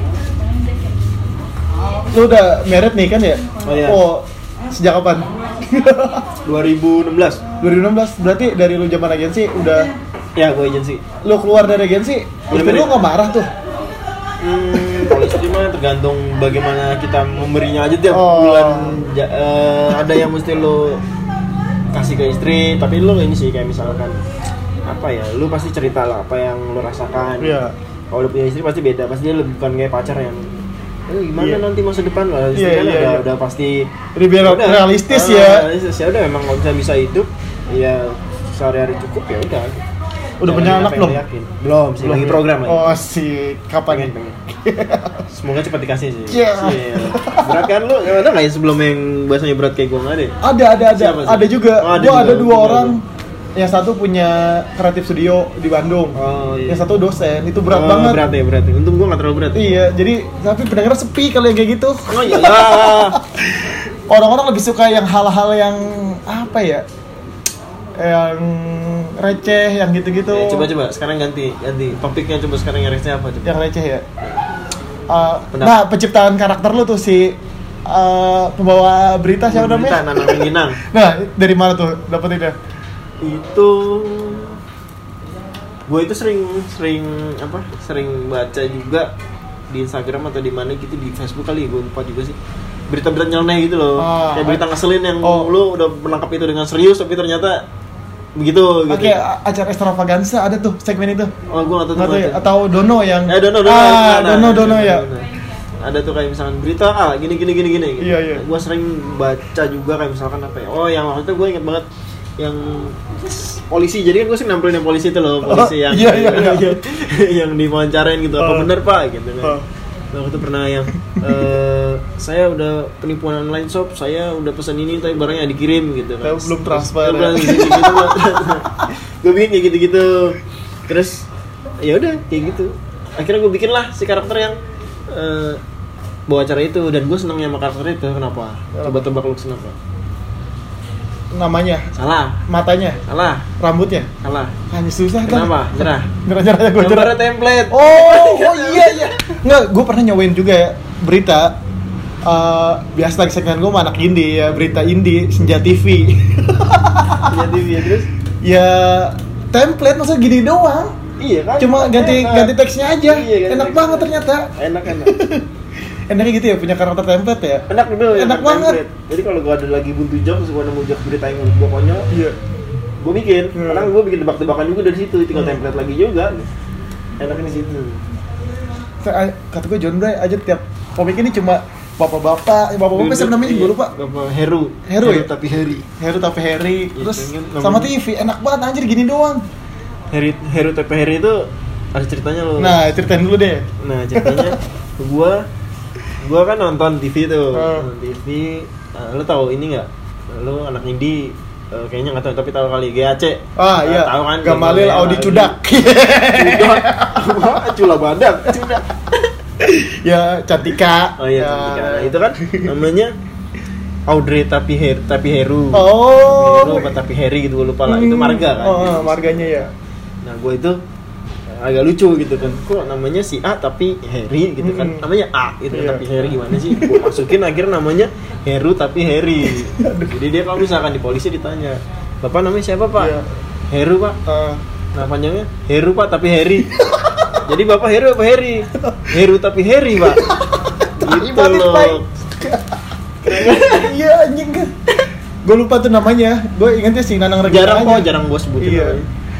lu udah merit nih kan ya Oh, iya. sejak kapan 2016 2016 berarti dari lu zaman agensi udah ya gue agensi lu keluar dari agensi Udah istri lu nggak marah tuh Hmm, kalau istri mah tergantung bagaimana kita memberinya aja tiap Oh. bulan. Ja- eh, ada yang mesti lo kasih ke istri, tapi lo ini sih kayak misalkan apa ya, lo pasti cerita lah apa yang lo rasakan. Iya. Kalau udah punya istri pasti beda, pasti dia lebih bukan kayak pacar yang "Eh, gimana Iya. nanti masa depan lah Iya, kan iya, udah, iya. udah pasti Lebih udah. realistis Ah, ya. realistis ya udah memang kalau bisa bisa hidup ya sehari-hari cukup ya udah Udah punya anak belum? yakin. belum sih lagi program lagi oh sih kapan pengen pengen semoga cepat dikasih sih Iya. Iya. berat kan lu ada nggak ya sebelum yang bahasanya berat kayak gue nggak ada ya? ada ada ada sih? ada juga Oh, ada gua juga. ada dua orang yang satu punya kreatif studio di Bandung. Oh iya. Yang satu dosen. Itu berat Oh, banget. berat ya berat ya. Untung gue nggak terlalu berat. Iya jadi tapi pendengar sepi kalau yang kayak gitu. Oh iya. Ya. orang-orang lebih suka yang hal-hal yang apa ya? Yang receh yang gitu-gitu. Ya, coba coba. Sekarang ganti ganti. Topiknya coba sekarang yang receh apa coba? Yang receh ya? Uh, Pendapat. nah penciptaan karakter lu tuh si uh, pembawa berita siapa Berita, namanya? Nanang Ginang nah dari mana tuh dapetinnya itu gue itu sering sering apa sering baca juga di Instagram atau di mana gitu di Facebook kali gue lupa juga sih berita-berita nyeleneh gitu loh Ah. kayak berita ngeselin yang Oh. lu udah menangkap itu dengan serius tapi ternyata begitu gitu Oke, a- acara extravaganza ada tuh segmen itu. oh gue nggak tahu Nggak tahu tuh ya? Atau Dono yang Eh, dono, dono, Ah, Dono Dono nah, ya. nah. ada tuh kayak misalkan berita ah gini gini gini gini gitu. Iya, iya. gue sering baca juga kayak misalkan apa ya oh yang waktu itu gue inget banget yang polisi. Jadi kan gue sih nampilin yang polisi itu loh polisi Oh, yang iya, iya, iya. yang diwawancarain gitu. Apa Oh. bener pak? Gitu kan. Oh. waktu itu pernah yang eh, saya udah penipuan online shop saya udah pesan ini tapi barangnya dikirim gitu Tapi belum transfer, ya. gitu, gitu, gue bikin kayak gitu gitu terus ya udah kayak gitu. Akhirnya gue bikin lah si karakter yang eh, bawa acara itu. Dan gue senangnya sama karakter itu. Kenapa? Coba tebak lu kenapa namanya. Salah. Matanya. Salah. Rambutnya. Salah. Hanya susah kan? Kenapa? Nyerah. Nyerah nyerah gue nyerah. Gambarnya template. Oh oh iya iya nggak gue pernah nyobain juga ya berita eh, biasa lagi segmen gue anak indie ya berita indie senja TV jadi ya terus? Ya template masa gini doang. Iya kan? Cuma ganti Enak. ganti teksnya aja. Iya, ganti enak teksnya. banget ternyata. Enak enak enaknya gitu ya punya karakter template ya? Enak dulu ya Enak banget. template. jadi kalau gua ada lagi buntu jokes gua nemu jokes berita yang menurut gua konyol iya. gua bikin Hmm. kadang gua bikin tebak-tebakan juga dari situ tinggal Hmm. template lagi juga. Enaknya di situ Kayak- kata gue John Bray aja tiap komik ini cuma bapak-bapak bapak-bapak siapa namanya? Gue lupa. Bapak Heru. Heru ya? tapi Heri. Heru tapi Harry Iya, terus sama. TV enak banget anjir gini doang. Heri Heru tapi Heri itu ada ceritanya loh. Nah ceritain dulu deh. Nah ceritanya gua gua kan nonton TV tuh. Hmm. nonton TV Nah, lu tahu ini nggak? Lu anak indie eh, kayaknya nggak tahu tapi tahu kali GAC ah Nah, iya. tahu kan? Gamalil Gamalil, Audi Cudak. Cudak. Cula badak Cudak. Ya Cantika. Oh iya Ya. Cantika. nah, itu kan namanya Audrey tapi Her tapi Heru. Oh Heru apa tapi Heri gitu gua lupa lah. Itu marga kan? Oh marganya ya. Nah gue itu agak lucu gitu kan. Kok namanya si A tapi Heri gitu kan? Hmm. namanya A gitu kan Iya. tapi Heri gimana sih? Gue masukin akhirnya namanya Heru tapi Heri jadi dia kalau misalkan di polisi ditanya bapak namanya siapa pak? Iya. Heru pak. Ah. nah panjangnya Heru pak tapi Heri jadi bapak Heru apa Heri Heru tapi Heri pak. Gitu loh. iya anjing. Gue lupa tuh namanya. Gue ingetnya si Nanang Regina jarang kok jarang gue sebutin Iya.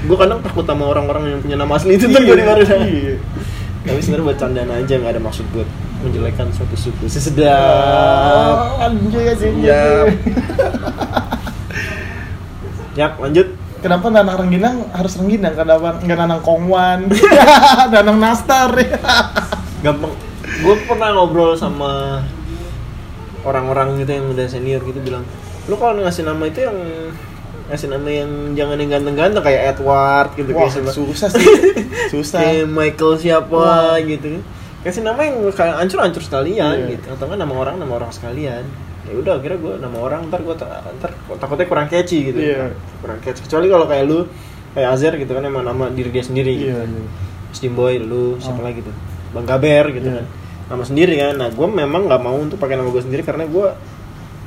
Gue kadang takut sama orang-orang yang punya nama asli itu ntar Iya, gue dimarahin iya. tapi sebenarnya buat candaan aja nggak ada maksud buat menjelekkan suatu suku sesedap anjing anjing Siap. ya lanjut Kenapa Nanang Rengginang harus Rengginang? Kenapa nggak Nanang Kongwan? Nanang Nastar gampang gue pernah ngobrol sama orang-orang gitu yang udah senior gitu bilang lu kalau ngasih nama itu yang ngasih nama yang jangan yang ganteng-ganteng kayak Edward gitu Wah, kayak siapa- susah sih. Susah. kayak Michael siapa Wah. gitu kasih nama yang kayak ancur-ancur sekalian Iya. gitu atau nggak nama orang nama orang sekalian ya udah akhirnya gue nama orang ntar gue ntar takutnya kurang catchy gitu Iya. kurang catchy kecuali kalau kayak lu kayak Azer gitu kan emang nama diri dia sendiri gitu. Iya, iya. Steamboy lu siapa Oh. lagi tuh Bang Gaber gitu Iya. kan nama sendiri kan nah gue memang nggak mau untuk pakai nama gue sendiri karena gue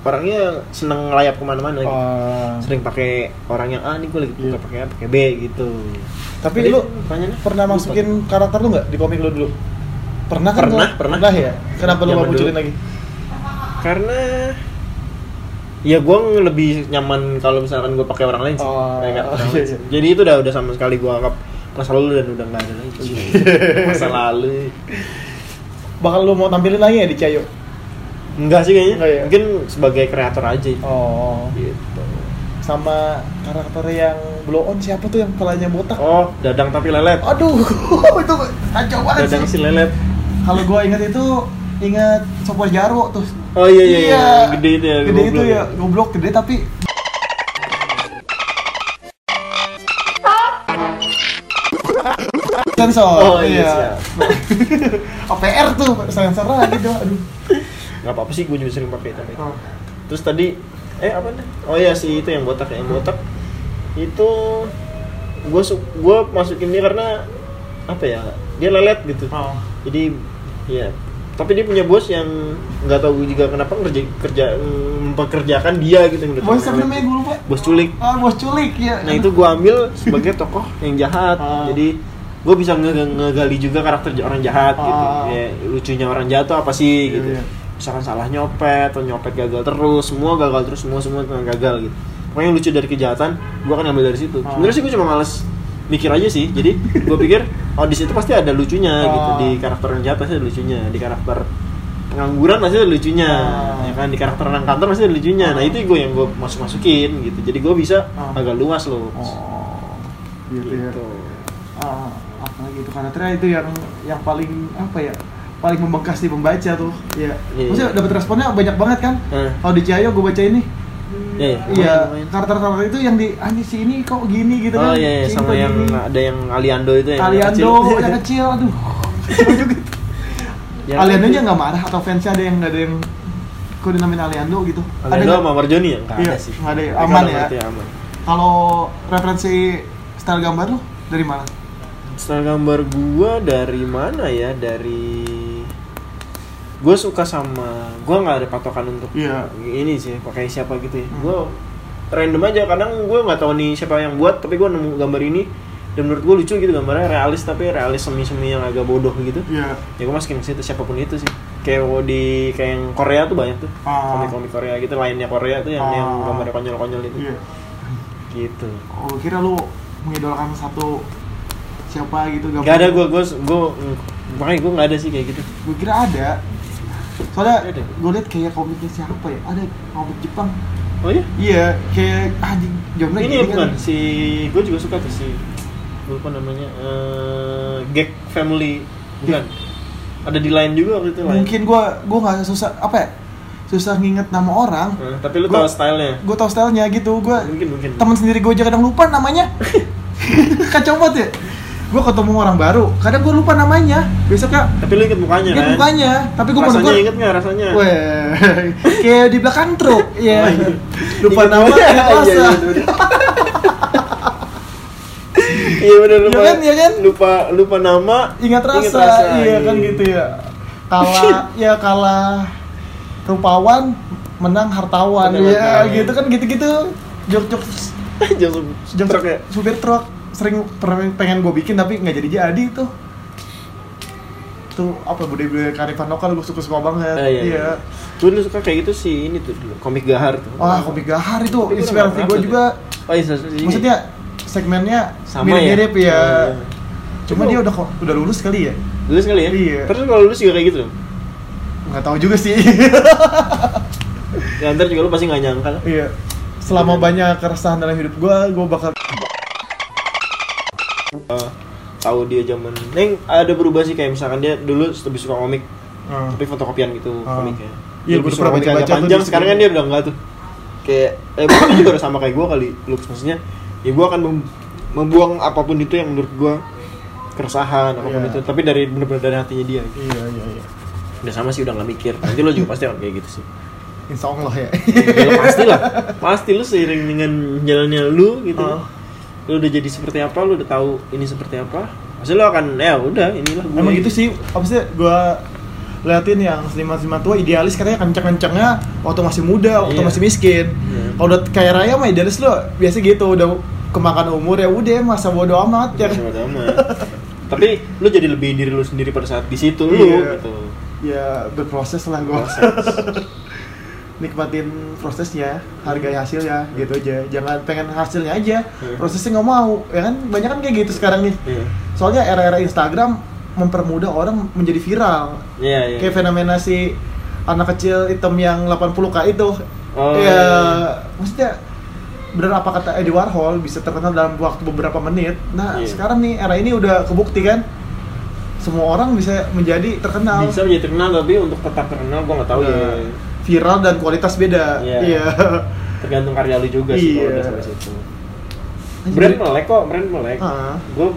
orangnya seneng ngelayap ke mana-mana gitu. Sering pakai orang yang ah ini gue lagi Iya. pakai A pakai B gitu Tapi Tadi lu pernah Lupa. masukin karakter lu nggak di komik lu dulu? Pernah kan? Pernah, lu? pernah. ya? Kenapa lu mau munculin lagi? karena ya gue lebih nyaman kalau misalkan gue pakai orang lain sih Oh, Kayak orang iya, lain sih. iya. jadi itu udah udah sama sekali gue anggap masa lalu dan udah nggak ada lagi masa lalu Bakal lu mau tampilin lagi ya di Cayo? Enggak sih kayaknya Enggak ya? mungkin sebagai kreator aja Oh. gitu Sama karakter yang blow on siapa tuh yang kepalanya botak? oh dadang tapi lelet Aduh, itu kacau banget dadang sih. si lelet Kalau gua inget itu inget Sopo Jarwo tuh. oh iya iya, iya. gede itu ya Gede itu goblok ya, goblok gede tapi sensor. Oh, iya, OPR tuh sensor lagi tuh. Aduh. Nggak apa apa sih gue juga sering pakai tapi terus tadi eh apa nih oh iya si itu yang botak ya yang botak itu gue gue masukin dia karena apa ya dia lelet gitu Oh. jadi ya tapi dia punya bos yang nggak tahu juga kenapa kerja kerja mempekerjakan dia gitu yang Bos namanya gue lupa. bos culik Ah, bos culik ya. nah itu gue ambil sebagai tokoh yang jahat Ah. jadi gue bisa nge- ngegali juga karakter orang jahat gitu Ah. ya, lucunya orang jahat tuh apa sih gitu iya. Misalkan salah nyopet atau nyopet gagal terus semua gagal terus semua semua gagal gitu pokoknya yang lucu dari kejahatan gue akan ambil dari situ Ah. sebenarnya sih gue cuma males mikir aja sih jadi gue pikir oh di situ pasti ada lucunya Ah. gitu di karakter orang jahat pasti ada lucunya di karakter pengangguran pasti ada lucunya Ah. ya kan di karakter orang kantor pasti ada lucunya nah Ah. itu gue yang gue masuk masukin gitu jadi gue bisa Ah. agak luas loh Oh. Gitu, ya. gitu Ah, apalagi itu karakternya itu yang yang paling apa ya paling membengkas di pembaca tuh ya Iya. maksudnya dapat responnya banyak banget kan Hah. kalau di Ciayo gue baca ini Iya, iya. iya karakter-karakter itu yang di anjing si ini kok gini gitu Oh kan iya, iya. Ini sama yang gini. ada yang Aliando itu yang Aliando kecil. yang kecil aduh Yang Aliando nya nggak marah atau fansnya ada yang nggak ada yang kok dinamain Aliando gitu Aliando nggak? sama Marjoni ya? Nggak Iya, ada sih. nggak ada ya. Aman ya. ngerti, aman. kalau referensi style gambar lu dari mana Style gambar gua dari mana ya? Dari gue suka sama gue nggak ada patokan untuk Iya. ini sih pakai siapa gitu ya. Hmm. gue random aja kadang gue nggak tahu nih siapa yang buat tapi gue nemu gambar ini dan menurut gue lucu gitu gambarnya realis tapi realis semi semi yang agak bodoh gitu. Iya. Ya gue masukin ke situ siapa pun itu sih. Kayak di kayak yang Korea tuh banyak tuh. Ah. komik-komik Korea gitu lainnya Korea tuh yang yang Ah. gambar konyol-konyol itu. Iya. Gitu. Oh kira lu mengidolakan satu siapa gitu gambar gak ada gue gue gue makanya gue nggak ada sih kayak gitu. Gue kira ada soalnya Ada. gue liat kayak komiknya siapa ya? Ada komik Jepang. Oh iya? Iya kayak anjing jamnya ini gini ya kan. bukan si gue juga suka tuh si gue lupa namanya eh Gag Family. Bukan. Ada di lain juga waktu itu lain. Mungkin gue gue nggak susah apa ya? Susah nginget nama orang. Eh, tapi lu Gua- tahu stylenya? gue tau stylenya gitu. Gue mungkin mungkin. teman sendiri gue aja kadang lupa namanya. Kacau banget ya gue ketemu orang baru kadang gue lupa namanya. Besoknya tapi lu inget mukanya dia kan? mukanya tapi gue rasanya inget nggak rasanya? Weh, kayak di belakang truk Iya. Iya. lupa Ingat nama ingat Iya, rasa iya, bener. iya bener lupa. Iya kan, iya kan? lupa lupa nama ingat rasa, iya kan gitu ya. Kalah ya kalah. Rupawan menang hartawan ya gitu kan gitu-gitu. Jok-jok jangan jok truk ya supir truk sering pengen gue bikin tapi nggak jadi jadi tuh. Tuh apa budaya-budaya karifan lokal gue suka-suka banget. Ah, iya, iya. gue dulu suka kayak gitu sih ini tuh dulu komik gahar tuh. Wah komik gahar itu inspirasi gue juga. Oh iya maksudnya segmennya Sama mirip-mirip ya? ya, iya. cuma dia udah udah lulus kali ya? Lulus kali ya? Iya. terus kalau lulus juga kayak gitu? Nggak tahu juga sih. Ya ntar juga lu pasti nggak nyangka. Iya. Selama banyak keresahan dalam hidup gue gue bakal Eh, tahu dia zaman neng ada berubah sih kayak misalkan dia dulu lebih suka komik Ah. tapi fotokopian gitu Ah. komiknya Iya, lebih udah suka pernah komik tuh panjang sekarang kan dia udah enggak tuh. Kayak eh mungkin juga udah sama kayak gue kali Lux maksudnya. Ya gue akan mem- membuang apa pun itu yang menurut gue keresahan apa pun Iya. itu. Tapi dari bener-bener dari hatinya dia. Gitu. iya iya iya. Udah sama sih udah nggak mikir. Nanti lo juga pasti akan kayak gitu sih. Insya Allah ya. Ya, lo pasti lah pasti lu seiring dengan jalannya lu gitu. Ah. Lu udah jadi seperti apa lu udah tahu ini seperti apa pasti lu akan ya udah inilah gue emang gitu sih apa sih gue liatin yang seniman-seniman tua idealis katanya kenceng-kencengnya waktu masih muda waktu Iya. masih miskin Iya. kalau udah kaya raya mah idealis lo biasa gitu udah kemakan umur ya udah masa bodo amat ya Bodo amat. tapi lu jadi lebih diri lu sendiri pada saat di situ lu Iya. gitu ya berproses lah gue. nikmatin prosesnya hargai hasilnya gitu aja. Jangan pengen hasilnya aja Iya. prosesnya nggak mau ya kan? Banyak kan kayak gitu sekarang nih. Iya. soalnya era-era Instagram mempermudah orang menjadi viral. Iya, iya. kayak fenomena si anak kecil hitam yang 80k itu. Oh, ya iya. maksudnya benar apa kata Eddie Warhol bisa terkenal dalam waktu beberapa menit. Nah Iya. sekarang nih era ini udah kebukti kan? Semua orang bisa menjadi terkenal. Bisa menjadi terkenal tapi untuk tetap terkenal gua nggak tahu Udah ya viral dan kualitas beda Iya. iya tergantung karya lu juga sih kalau Iya. udah sampai situ brand melek kok brand melek Ah. gue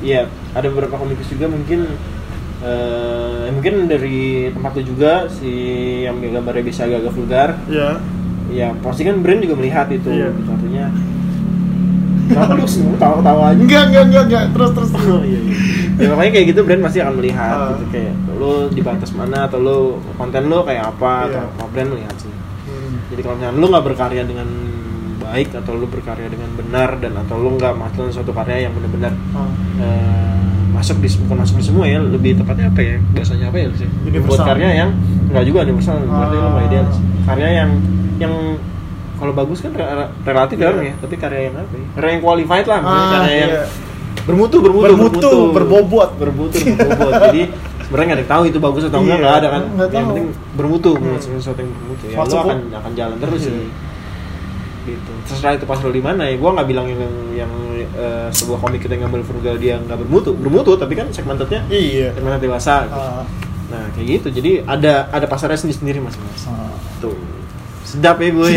ya ada beberapa komikus juga mungkin eh mungkin dari tempat lu juga si yang gambarnya bisa agak-agak vulgar Iya. ya pasti kan brand juga melihat itu Iya. gitu artinya kenapa lu semua tawa-tawa aja enggak enggak enggak enggak terus terus Oh, iya, iya. ya makanya kayak gitu brand pasti akan melihat Ah. gitu kayak lu di batas mana atau lu konten lu kayak apa Iya. atau apa brand melihat sih Hmm. jadi kalau misalnya lu nggak berkarya dengan baik atau lu berkarya dengan benar dan atau lu nggak menghasilkan suatu karya yang benar-benar Ah. eh, masuk di bukan masuk di semua ya lebih tepatnya apa ya bahasanya apa ya sih Universal. buat karya yang nggak juga universal berarti lu nggak Ah. ideal sih. karya yang yang kalau bagus kan re- re- relatif Iya. ya ya tapi karya yang apa ya karya yang qualified lah Ah, karya yang iya. bermutu bermutu Bermutu, berbobot. bermutu berbobot jadi sebenarnya nggak ada yang tahu itu bagus atau enggak Iya, nggak ada kan nggak yang tahu. penting bermutu Hmm. sesuatu yang bermutu ya lo akan akan jalan terus sih gitu terserah itu pasal di mana ya gua nggak bilang yang yang eh, sebuah komik kita yang ngambil frugal dia nggak bermutu bermutu tapi kan segmentednya iya segmented dewasa gitu. Ah. Nah kayak gitu. Jadi ada ada pasarnya sendiri sendiri mas mas. Ah. Tuh sedap ya gue.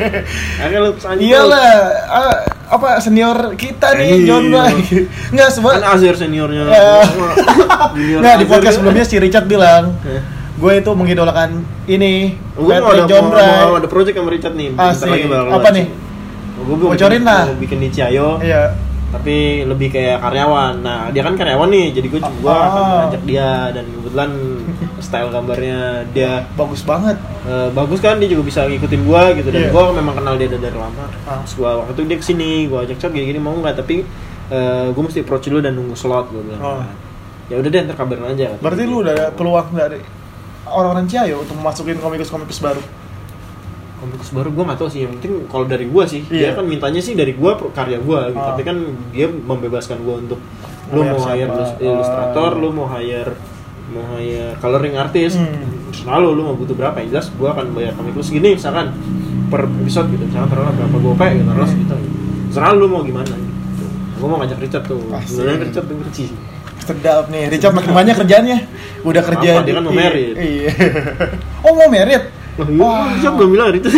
Akhirnya lu anjing Iyalah, ah, apa senior kita nih Iya. John Bray. Enggak Kan semua. Azir seniornya. Ya. Junior Nggak di podcast ya. sebelumnya si Richard bilang, Eh. gue itu mengidolakan ini Gue mau ada, John mau, ada project sama Richard nih. Asik. lagi bakal Apa nih? Gue mau Bocorin lah. Mau bikin di Ciayo. Iya. Tapi lebih kayak karyawan. Nah dia kan karyawan nih. Jadi gue juga akan Ah. ngajak dia dan kebetulan style gambarnya dia Bagus banget. eh, bagus kan dia juga bisa ngikutin gua gitu dan Iya. gua memang kenal dia dari lama. Ah. Terus gua waktu itu dia ke sini, gua ajak chat gini-gini mau nggak tapi eh, gua mesti approach dulu dan nunggu slot gua bilang. Oh. Ya udah deh ntar kabarin aja. Berarti lu udah ada peluang dari orang-orang Ciayo untuk masukin komikus-komikus baru. komikus baru gua nggak tahu sih yang penting kalau dari gua sih dia Iya. kan mintanya sih dari gua pro- karya gua gitu. Ah. tapi kan dia membebaskan gua untuk lu mau hire Ah. ilustrator lu mau hire mau hire coloring artist Hmm. terserah lu mau butuh berapa yang jelas gua akan bayar komik lu segini misalkan per episode gitu misalkan taruhlah berapa gope gitu terus Hmm. gitu terserah lu mau gimana gitu gua mau ngajak Richard tuh sebenarnya Richard denger sih Sedap nih, Richard makin banyak kerjaannya. Udah kerja Apa, dia kan mau merit. Iya. Oh, mau merit? Wah, iya, Wah. Richard belum bilang Richard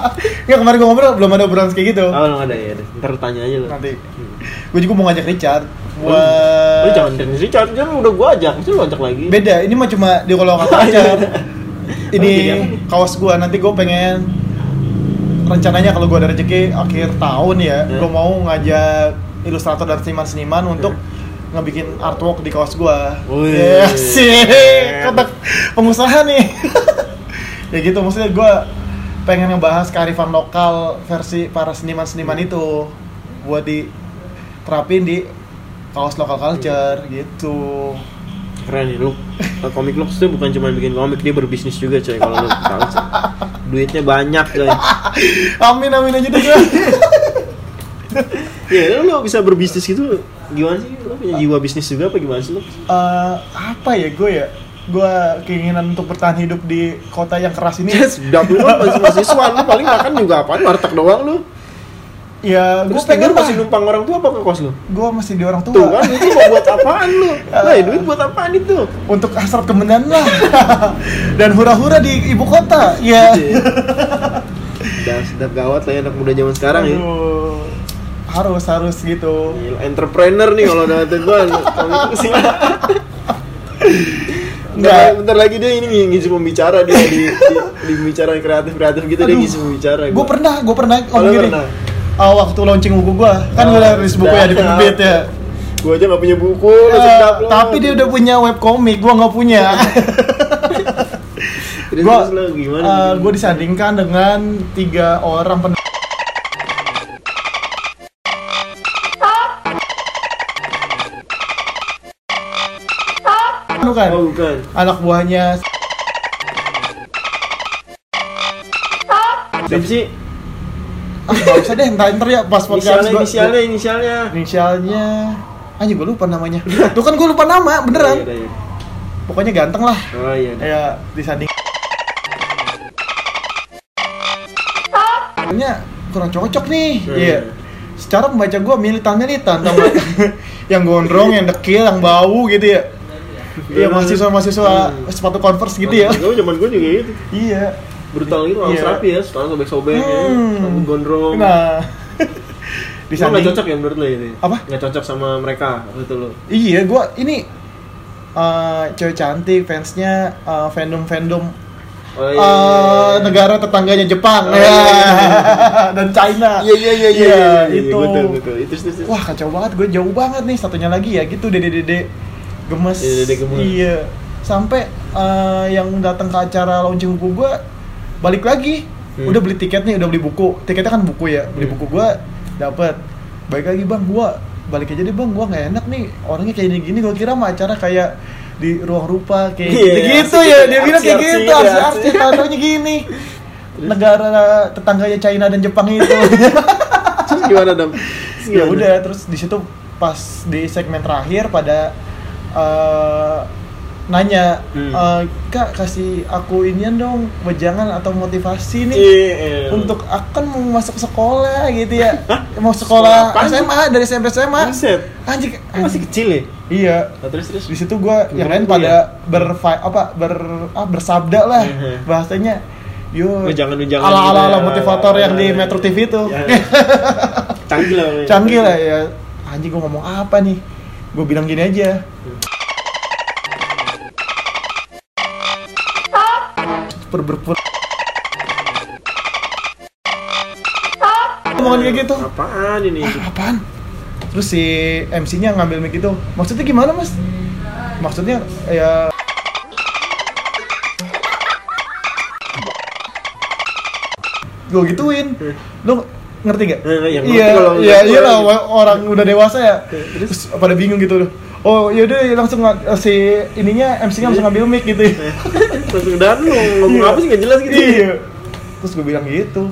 Nggak kemarin gue ngobrol belum ada obrolan kayak gitu. oh belum ada ya ntar tanya aja lu Nanti. Hmm. Gue juga mau ngajak Richard Lu buat jangan dari Richard, kan udah gua ajak, mesti lu ajak lagi. beda. Ini mah cuma di kalau kata aja. Oh, jadi Ini nih? kaos gua nanti gue pengen rencananya kalau gue ada rezeki akhir tahun ya, Ya. gue mau ngajak ilustrator dan seniman-seniman untuk ngebikin artwork di kaos gua. Wih. Ya sih, kotak pengusaha nih. ya gitu maksudnya gua pengen ngebahas kearifan lokal versi para seniman-seniman itu buat diterapin di kaos lokal culture gitu. Keren nih lu. Komik Lux tuh bukan cuma bikin komik, dia berbisnis juga coy kalau lu. Duitnya banyak coy. Amin amin aja deh. Ya lu, bisa berbisnis gitu gimana sih? Lu punya jiwa bisnis juga apa gimana sih lu? Eh, apa ya gue ya? Gue keinginan untuk bertahan hidup di kota yang keras ini. Ya sudah lu masih mahasiswa, lu paling makan juga apaan? Warteg doang lu. Ya, gue Terus pengen pengen masih numpang orang tua apa ke kos lu? Gue masih di orang tua. Tuh kan itu mau buat apaan lu? Lah, duit buat apaan itu? untuk hasrat kemenangan lah dan hura-hura di ibu kota ya Udah sedap gawat lah ya anak muda zaman sekarang ya. Aduh, harus harus gitu Gila, entrepreneur nih kalau udah gua sih. Nggak. Bentar, bentar lagi dia ini ngisi pembicara dia di, di, di pembicara kreatif kreatif gitu dia Aduh. ngisi pembicara. gue pernah gue pernah Oh, lu pernah? Ah, waktu launching buku gue kan gue udah rilis buku ya di penerbit ya Gua aja gak punya buku, lu. tapi dia udah punya web komik gue nggak punya lu gimana? gue disandingkan dengan tiga orang pen Lu kan Oh bukan. anak buahnya Siapa sih? Ah nggak usah deh ntar ntar ya pas podcast Inisialnya, inisialnya, inisialnya. inisialnya anjing gue lupa namanya tuh kan gue lupa nama beneran Oh, iya, iya. pokoknya ganteng lah Oh iya. ya disanding Kayaknya kurang cocok nih Hmm. iya secara pembaca gue militan militan tau nggak? yang gondrong yang dekil yang bau gitu ya Iya mahasiswa mahasiswa Hmm. sepatu converse gitu ya Gue zaman gue juga gitu. iya Brutal gitu, harus Iya. rapi ya, sekarang sobek-sobek ya, Hmm. rambut gondrong. nah Lu disanding nggak cocok ya menurut lo ini? Apa? Nggak cocok sama mereka, betul lo. Iya, gua ini eh cewek cantik, fansnya eh, fandom-fandom Oh eh, negara tetangganya Jepang Oh, ya. iya, iya, dan China. Iya iya iya iya. iya, iya, itu. Betul betul. Itu itu. itu. Wah kacau banget, gue jauh banget nih satunya lagi ya gitu dede-dede gemes. Dede-dede gemes. Iya. Sampai eh, yang datang ke acara launching buku gue balik lagi. Hmm. Udah beli tiket nih, udah beli buku. Tiketnya kan buku ya. Beli Hmm. buku gue dapat. Balik lagi bang, gua balik aja deh bang, gua nggak enak nih orangnya kayak gini-gini. Gua kira mah acara kayak di ruang rupa kayak Iya, gitu, arsi- ya dia bilang kayak gitu gitu, arsi arsi. arsi tahu gini negara tetangganya China dan Jepang itu Terus gimana dong? Ya udah terus di situ pas di segmen terakhir pada eh, nanya Hmm. "Eh, kak kasih aku inian dong wejangan atau motivasi nih Iya, iya. untuk akan mau masuk sekolah gitu ya Hah? mau Sekolah sekolah? SMA dari SMP SMA Buset. anjing masih kecil ya? iya Nah, terus terus. di situ gua yang lain pada berfi apa ber ah, bersabda lah Mhm. bahasanya yo Ujangan-ujangan ala ala gitu ala ya. motivator yang di Ya. Metro TV itu Ya. Canggih lah. canggih lah ya anjing gua ngomong apa nih gue bilang gini aja ber ber ber omongan kayak gitu Apaan ini? ah, apaan terus si MC-nya ngambil mic itu maksudnya gimana mas maksudnya ya gue gituin lu ngerti gak? Eh, iya, iya, iya gua- lah orang udah dewasa ya. Terus? Terus pada bingung gitu. Oh, yaudah langsung nga- si ininya MC-nya langsung ngambil mic gitu. Langsung dan lu ngomong Iya. apa sih nggak jelas gitu. Iya. Terus gue bilang gitu.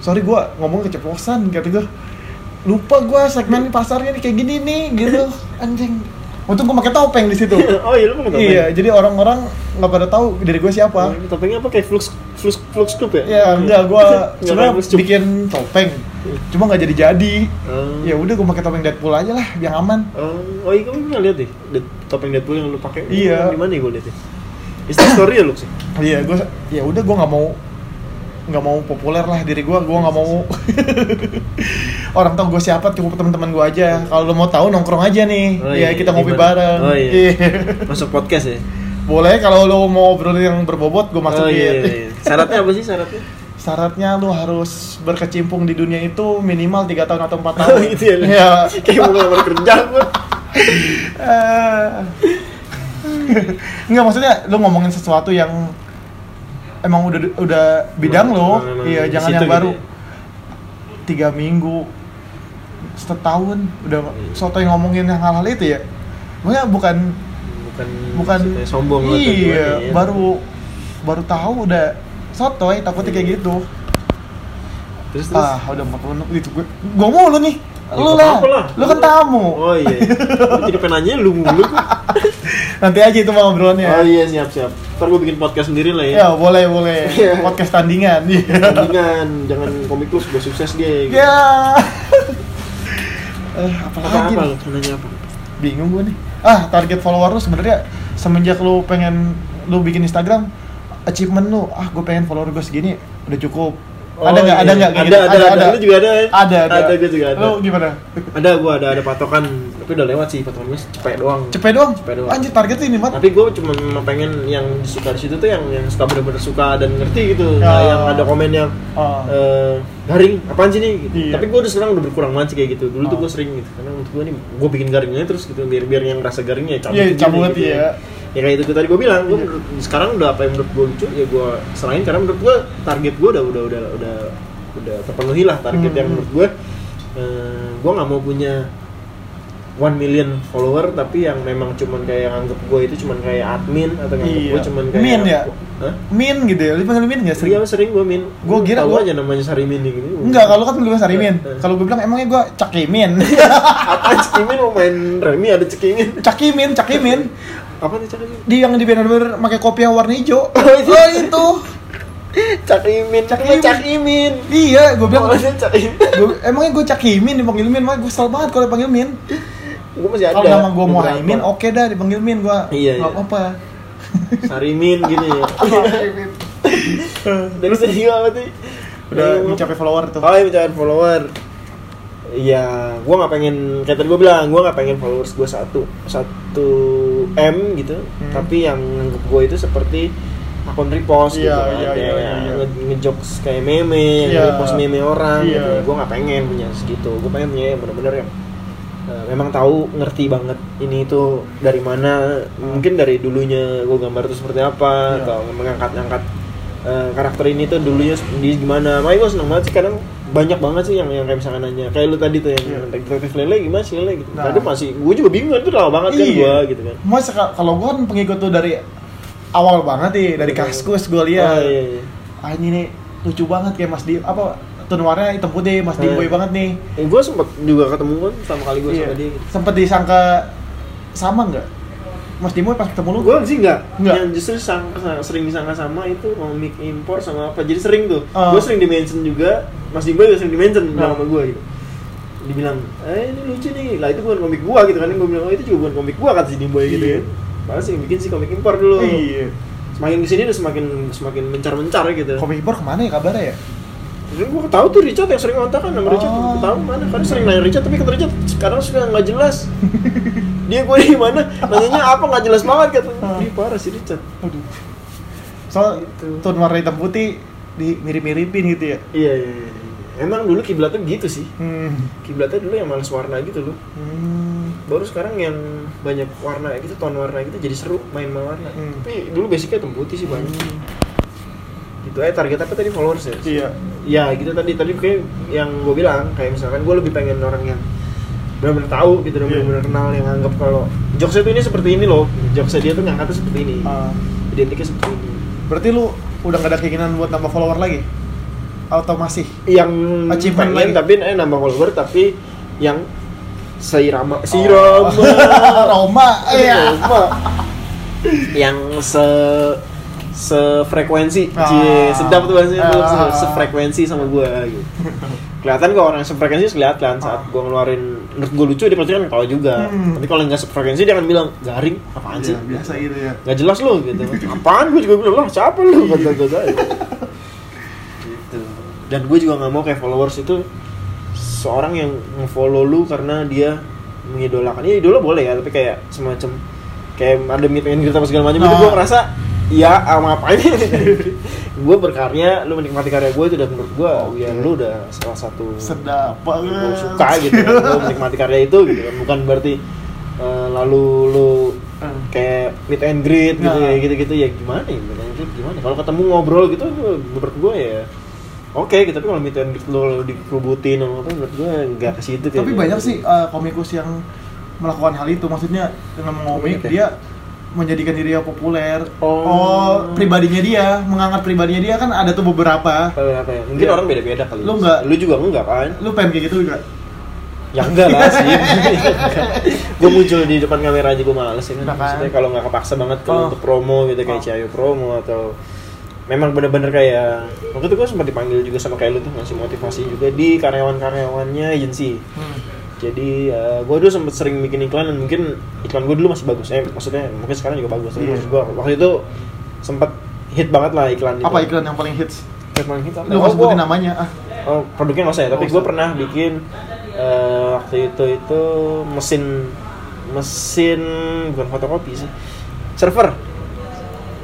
Sorry gua ngomong keceplosan kata gue. Lupa gua segmen pasarnya nih kayak gini nih gitu. Anjing. Untung gua pakai topeng di situ. oh iya lu mau ngapain? iya, jadi orang-orang nggak pada tahu diri gue siapa. Oh, Topengnya apa kayak flux flux flux club ya? Ya enggak, gua Nggak sebenarnya bikin topeng. Cuma nggak jadi-jadi. Oh. Ya udah gua pakai topeng Deadpool aja lah, biar aman. Oh, oh iya kamu pernah lihat deh topeng Deadpool yang lu pakai? Iya. Di mana ya gue lihat ya? Insta story ya lu sih? Iya, gua ya udah gua nggak mau nggak mau populer lah diri gua, gua nggak mau orang tahu gue siapa cukup teman-teman gua aja. Kalau lo mau tahu nongkrong aja nih, Oh, ya iya, kita ngopi bareng. Oh, iya. Masuk podcast ya? Boleh kalau lo mau obrolin yang berbobot, gue masukin. Oh iya, iya, iya. Syaratnya apa sih syaratnya? Syaratnya lo harus berkecimpung di dunia itu minimal 3 tahun atau 4 Oh tahun. gitu ya? lu? Iya. Kayak mau ngelamar kerja gue Eh, Enggak maksudnya lu ngomongin sesuatu yang emang udah udah bidang lo, Emang- emang iya jangan yang gitu baru. ya? tiga minggu setahun udah Iya. soto yang ngomongin yang hal-hal itu ya, Maksudnya bukan Bukan, bukan sombong iya gimana ya. baru baru tahu udah sotoy takutnya kayak gitu. Terus terus? Ah udah 40 menit gitu gue gue mulu nih lu lah lu kan tamu Oh iya Lu Jadi penanya lu mulu nanti aja itu mah obrolannya Oh iya siap siap Ntar gue bikin podcast sendiri lah ya Ya boleh boleh Iya. podcast tandingan. Iya. Tandingan Jangan komik lu sudah sukses dia gitu. Ya. Eh apa Apa lagi? apa? Nanya apa? Bingung gue nih. Ah target follower lu sebenarnya semenjak lu pengen lu bikin Instagram achievement lu ah gue pengen follower gue segini udah cukup ada nggak iya. ada nggak Ada gitu? ada ada Lu juga ada ya? ada ada Ada gue juga ada lu gimana Ada gue ada ada patokan Tapi udah lewat sih patokan gue cepet doang cepet doang Cepet doang. anjir target ini mat tapi gue cuma pengen yang suka di situ tuh yang yang suka bener-bener suka dan ngerti gitu Ya. Nggak yang ada komen yang Ah. eh, garing apaan sih nih gitu. Iya. tapi gue udah sekarang udah berkurang banget sih kayak gitu dulu tuh Ah. gue sering gitu karena menurut gue nih gue bikin garingnya terus gitu biar biar yang rasa garingnya cabut Iya, cabut, gitu iya. Ya kayak itu tadi gue bilang gue menurut- sekarang udah apa yang menurut gue lucu ya gue selain karena menurut gue target gue udah udah udah udah udah terpenuhi lah target Hmm. yang menurut gue eh, gue nggak mau punya one million follower tapi yang memang cuman kayak anggap gue itu cuman kayak admin atau nganggap Iya. gue cuman kayak Min ya? Hah? min gitu ya lu panggil min nggak sering Iya sering gue min. Gua kira gua- aja namanya Sarimin gitu. Enggak, kalau kan lu Sarimin. Eh. Kalau gue bilang emangnya gue cakimin. apa cekimin mau main remi ada cekimin. cakimin, cakimin. Apa nih cekimin? Di yang di bener-bener pakai kopi yang warna hijau. Oh, itu. Oh, itu. Cakimin, Cakimin. cakimin, cakimin. Iya, gue bilang Oh, cakimin. gua, emangnya gue cakimin dipanggil min, mah gue kesel banget kalau dipanggil min. Gue masih ada. Kalau nama gue mau. Haimin, oke dah dipanggil min gue. Iya, Gak iya. apa-apa. Sarimin gini ya. Dari tadi apa tuh? Udah mencapai follower tuh. Oh, iya mencapai follower. Iya, gue nggak pengen kayak tadi gue bilang, gue nggak pengen followers gue satu satu m gitu, Hmm. tapi yang nganggep gue itu seperti akun repost gitu Iya, kan, iya, kayak iya, iya. nge- ngejokes kayak meme, Iya. repost meme orang Iya. gitu. Gue nggak pengen punya segitu, gue pengen punya yang bener-bener yang eh, memang tahu ngerti banget ini itu dari mana, mungkin dari dulunya gue gambar itu seperti apa, Iya. atau mengangkat-angkat eh, karakter ini tuh dulunya di gimana makanya gue seneng banget sih kadang banyak banget sih yang yang kayak misalkan nanya kayak lu tadi tuh yang Iya. detektif lele gimana sih lele gitu Nah. kadang masih gue juga bingung itu lama banget kan Iya. gue gitu kan Mas kalau gue kan pengikut tuh dari awal banget nih, dari Iya. kaskus gue oh, lihat. iya, iya. Ah ini nih lucu banget kayak Mas Di apa tone warnanya hitam putih, Mas Iya. Dimboy banget nih. Eh, gue sempet juga ketemu kan sama kali gue Iya. sama dia gitu. Sempet disangka sama nggak? Mas Dimboy pas ketemu lu? gue sih enggak, Nggak. yang justru sang, sang- sering disangka sama itu komik impor sama apa jadi sering tuh Oh. gue sering di mention juga Mas Dimba juga sering di mention bilang Oh. sama gue gitu dibilang eh ini lucu nih lah itu bukan komik gua gitu kan gue bilang oh itu juga bukan komik gua kata si Dimboy gitu Iya. kan Padahal sih bikin sih komik impor dulu Iya. semakin ke sini udah semakin semakin mencar-mencar gitu Komik Impor ke mana ya kabarnya ya? Jadi gua tahu tuh Richard yang sering ngontak kan sama Richard Oh. tahu mana karena sering nanya Richard tapi kata Richard sekarang sudah nggak jelas dia gue di mana nanyanya apa nggak jelas banget kata Ah. Ih, parah si Richard Aduh. Soal Gitu. tone warna hitam putih di mirip-miripin gitu ya. iya iya, iya. emang dulu kiblatnya gitu sih Hmm. kiblatnya dulu yang males warna gitu loh Hmm. baru sekarang yang banyak warna gitu ton warna gitu jadi seru main warna Hmm. tapi dulu basicnya hitam putih sih banyak gitu eh target apa tadi followers ya Iya. ya gitu tadi tadi kayak yang gue bilang kayak misalkan gue lebih pengen orang yang benar-benar tahu gitu dan Iya. benar-benar kenal yang anggap kalau jokesnya tuh ini seperti ini loh jokesnya dia tuh ngangkatnya seperti ini Ah, identiknya seperti ini berarti lu udah gak ada keinginan buat nambah follower lagi? Atau masih? yang Achievement pengen lagi. tapi eh nambah follower tapi yang seirama Oh. sirama Roma, iya. Roma. yang se sefrekuensi. Ah. cie sedap tuh bahasanya tuh. Ah. se- sefrekuensi sama gua gitu. Kelihatan kalau orang sefrekuensi kelihatan saat gua ngeluarin menurut gua lucu dia pasti kan tahu juga. Hmm. tapi kalau nggak sefrekuensi dia akan bilang garing apaan sih? Iya, biasa gitu ya. nggak jelas lo gitu. Apaan? Gue juga bilang lah siapa lu? Kata gue gitu. Dan gue juga nggak mau kayak followers itu seorang yang nge-follow lu karena dia mengidolakan. Ya idola boleh ya tapi kayak semacam kayak ada meet and greet apa segala macam itu Nah. gue ngerasa ya sama apa ini gue berkarya lu menikmati karya gue itu udah menurut gue ya lu udah salah satu Sedap banget. gue suka gitu kan gue menikmati karya itu gitu kan bukan berarti eh, lalu lu Hmm. kayak meet and greet gitu Nah. ya gitu-gitu ya gimana ya meet and greet gimana kalau ketemu ngobrol gitu menurut gue ya oke gitu tapi kalau meet and greet lo dikerubutin atau apa menurut gue nggak ke situ Tapi banyak sih uh, komikus yang melakukan hal itu. Maksudnya dengan mengomik ya? dia menjadikan dirinya populer. Oh. pribadinya dia, mengangkat pribadinya dia kan ada tuh beberapa. apa, apa ya? mungkin Iya. orang beda-beda kali Lu nggak? lu juga enggak kan Lu pengen kayak gitu juga? ya enggak lah sih gue muncul di depan kamera aja gue males ya kan maksudnya kalau nggak kepaksa banget kalau Oh. untuk promo gitu kayak Oh. Ciayo promo atau memang bener-bener kayak waktu itu gue sempat dipanggil juga sama kayak lu tuh ngasih motivasi juga di karyawan-karyawannya agensi Hmm. Jadi gue dulu sempet sering bikin iklan dan mungkin iklan gue dulu masih bagus eh maksudnya mungkin sekarang juga bagus tapi maksud gue waktu itu sempet hit banget lah iklan itu Apa iklan yang paling hits? iklan hit apa? Lu Oh, sebutin gua- namanya ah. Oh, produknya nggak usah ya, tapi gue pernah bikin eh, waktu itu itu mesin mesin bukan fotokopi sih, server,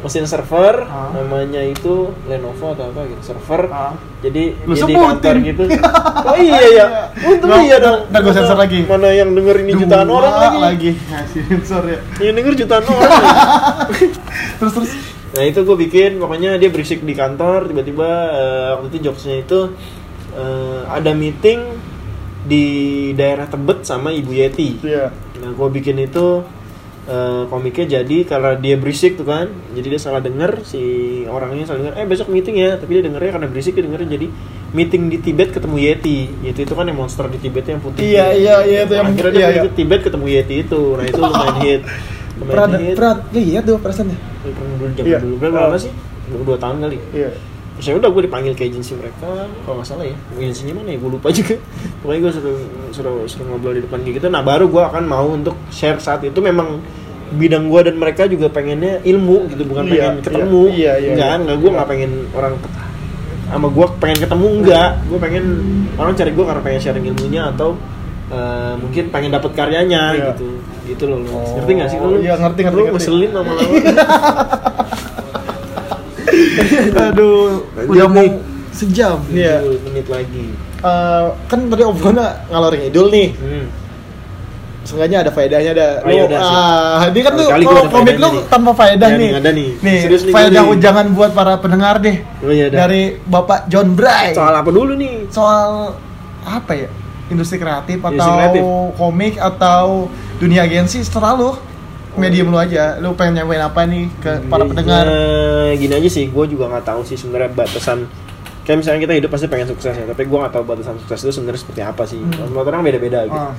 mesin server, Ah. namanya itu Lenovo atau apa gitu, server. Ah. Jadi Lu jadi kantor gitu. Oh iya ya, untung iya dong. nggak gua sensor lagi. Mana yang denger ini jutaan Dua orang lagi. lagi. Ngasih sensor ya. Yang denger jutaan orang. Terus terus Nah itu gue bikin, pokoknya dia berisik di kantor, tiba-tiba eh, waktu itu jokesnya itu eh, ada meeting di daerah Tebet sama Ibu Yeti. Iya. Nah gue bikin itu eh, komiknya jadi karena dia berisik tuh kan, jadi dia salah denger si orangnya salah denger, eh besok meeting ya, tapi dia dengernya karena berisik dia dengernya jadi meeting di Tibet ketemu Yeti. Yeti itu kan yang monster di Tibet yang putih. Iya, iya, iya, itu yang- Akhirnya dia iya, iya. Tibet ketemu Yeti itu, nah itu lumayan hit. Lumayan Pernah hit. pernah ya iya tuh perasaannya. Pernah dulu zaman Iya. dulu berapa lama sih? Dua, dua tahun kali. Iya. Terus ya udah gue dipanggil ke agensi mereka, kalau nggak salah ya. Agensinya mana ya? Gue lupa juga. Pokoknya gue suruh, suruh, suruh ngobrol di depan gitu. Nah baru gue akan mau untuk share saat itu memang bidang gue dan mereka juga pengennya ilmu gitu, bukan Iya, pengen iya. ketemu. Iya, iya, Enggak, iya. enggak gue nggak pengen orang sama gue pengen ketemu enggak. Gue pengen orang cari gue karena pengen sharing ilmunya atau eh, mungkin pengen dapat karyanya Iya. gitu. Gitu loh. lu. Oh, ngerti gak sih lu? iya, ngerti, ngerti, Lu ngerti. ngeselin lama-lama. Aduh, Lanjut udah mau sejam. Iya. 20 menit lagi. Eh, kan tadi obrolannya ngalor ngidul nih. Hmm. Seenggaknya ada faedahnya ada. Oh, iya, ada sih. ah, ini kan tuh kalau komik lu nih. tanpa faedah Ada nih. nih, ada nih. Nih, Serius nih, faedah nih. ujangan buat para pendengar deh. Oh iya dah. Dari Bapak John Bray. Soal apa dulu nih? soal apa ya? Industri kreatif atau Industri kreatif. komik atau dunia agensi setelah lu medium lu aja. Lu pengen nyampein apa nih ke para pendengar? Eh, gini aja sih, gue juga nggak tahu sih sebenarnya batasan kayak misalnya kita hidup pasti pengen sukses ya, tapi gue nggak tahu batasan sukses itu sebenarnya seperti apa sih. Hmm. Semua orang beda-beda gitu. Ah,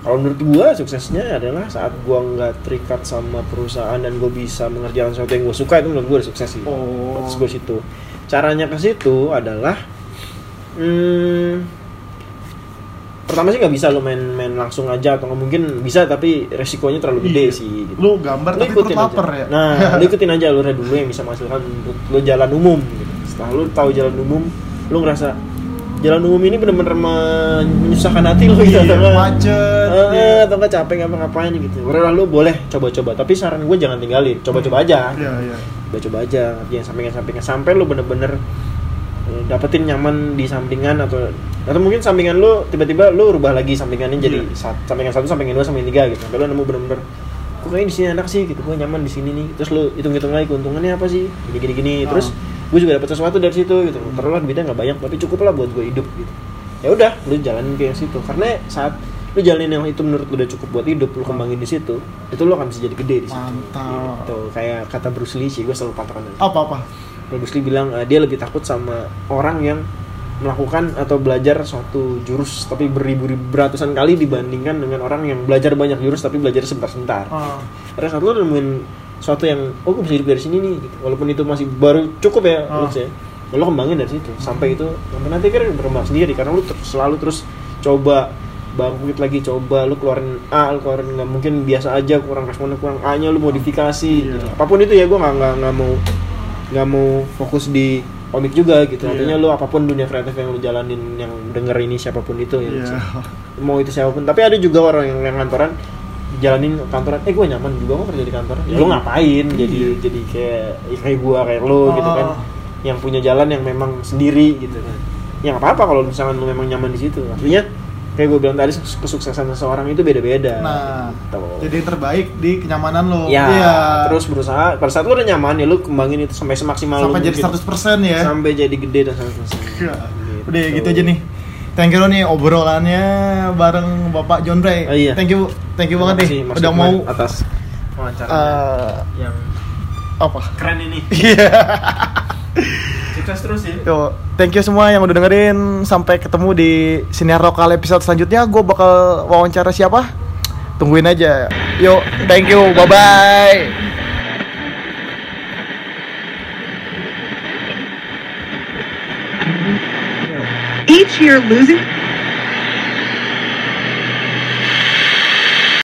Kalau menurut gue suksesnya adalah saat gue nggak terikat sama perusahaan dan gue bisa mengerjakan sesuatu yang gue suka itu menurut gue udah sukses sih. Oh. Gue situ. Caranya ke situ adalah hmm, pertama sih nggak bisa lo main main langsung aja atau nggak mungkin bisa tapi resikonya terlalu gede Iya. sih gitu. Lu gambar Lu tapi lapar aja. ya. Nah, lu ikutin aja alurnya dulu yang bisa menghasilkan untuk lu jalan umum gitu. Setelah lu tahu jalan umum, lu ngerasa jalan umum ini benar-benar menyusahkan hati lu gitu Iya, atau nggak- macet. Eh, iya. atau nggak capek ngapa-ngapain gitu. Baru lu boleh coba-coba, tapi saran gue jangan tinggalin, coba-coba aja. Iya, iya. Coba-coba aja, jangan sampingan-sampingan sampai lu bener-bener dapetin nyaman di sampingan atau atau mungkin sampingan lu tiba-tiba lu rubah lagi sampingannya jadi Iya. sat- sampingan satu sampingan dua sampingan tiga gitu sampai lu nemu bener-bener kok kayaknya di sini enak sih gitu gue nyaman di sini nih terus lu hitung-hitung lagi keuntungannya apa sih gini gini terus Ah. gue juga dapet sesuatu dari situ gitu terus lah duitnya nggak banyak tapi cukup lah buat gue hidup gitu ya udah lu jalanin ke yang situ karena saat lu jalanin yang itu menurut lu udah cukup buat hidup lu kembangin di situ itu lu akan bisa jadi gede di situ Mantap. gitu. kayak kata Bruce Lee sih gue selalu patokan Apa apa? Bruce Lee bilang eh, dia lebih takut sama orang yang melakukan atau belajar suatu jurus tapi beribu-ribu ratusan kali dibandingkan dengan orang yang belajar banyak jurus tapi belajar sebentar-sebentar. Ah, Karena saat lu nemuin suatu yang oh gue bisa hidup dari sini nih gitu. Walaupun itu masih baru cukup ya Ah. menurut saya. Lo kembangin dari situ sampai itu nanti kan berkembang sendiri karena lu terus, selalu terus coba bangkit lagi coba lu keluarin A lu keluarin nggak mungkin biasa aja kurang responnya kurang A nya lu modifikasi Iya. gitu. apa pun itu ya gue nggak nggak mau nggak mau fokus di komik juga gitu Iya. artinya lu apa pun dunia kreatif yang lu jalanin yang denger ini siapa pun itu ya Iya. mau itu siapa pun tapi ada juga orang yang, yang kantoran jalanin kantoran eh gue nyaman juga kok kerja di kantor ya lu Iya. ngapain jadi Iya. jadi kayak ya kayak gue kayak lo gitu kan Ah. yang punya jalan yang memang sendiri gitu kan ya nggak apa-apa kalau misalkan lu memang nyaman di situ artinya kayak gue bilang tadi kesuksesan seseorang itu beda-beda Nah, Gitu. jadi yang terbaik di kenyamanan lo. ya Iya. terus berusaha pada saat lu udah nyaman ya lu kembangin itu sampai semaksimal sampai jadi mungkin. 100% ya. sampai jadi gede dan 100% Iya. Udah gitu aja nih. Thank you lo nih obrolannya bareng Bapak John Bray. Oh, iya. Thank you, thank you banget nih. Udah mau atas wawancaranya eh, yang apa? keren ini Iya. sukses terus ya Yo, thank you semua yang udah dengerin. Sampai ketemu di siniar lokal episode selanjutnya. Gue bakal wawancara siapa? Tungguin aja. Yo, thank you. Bye bye. Each year, losing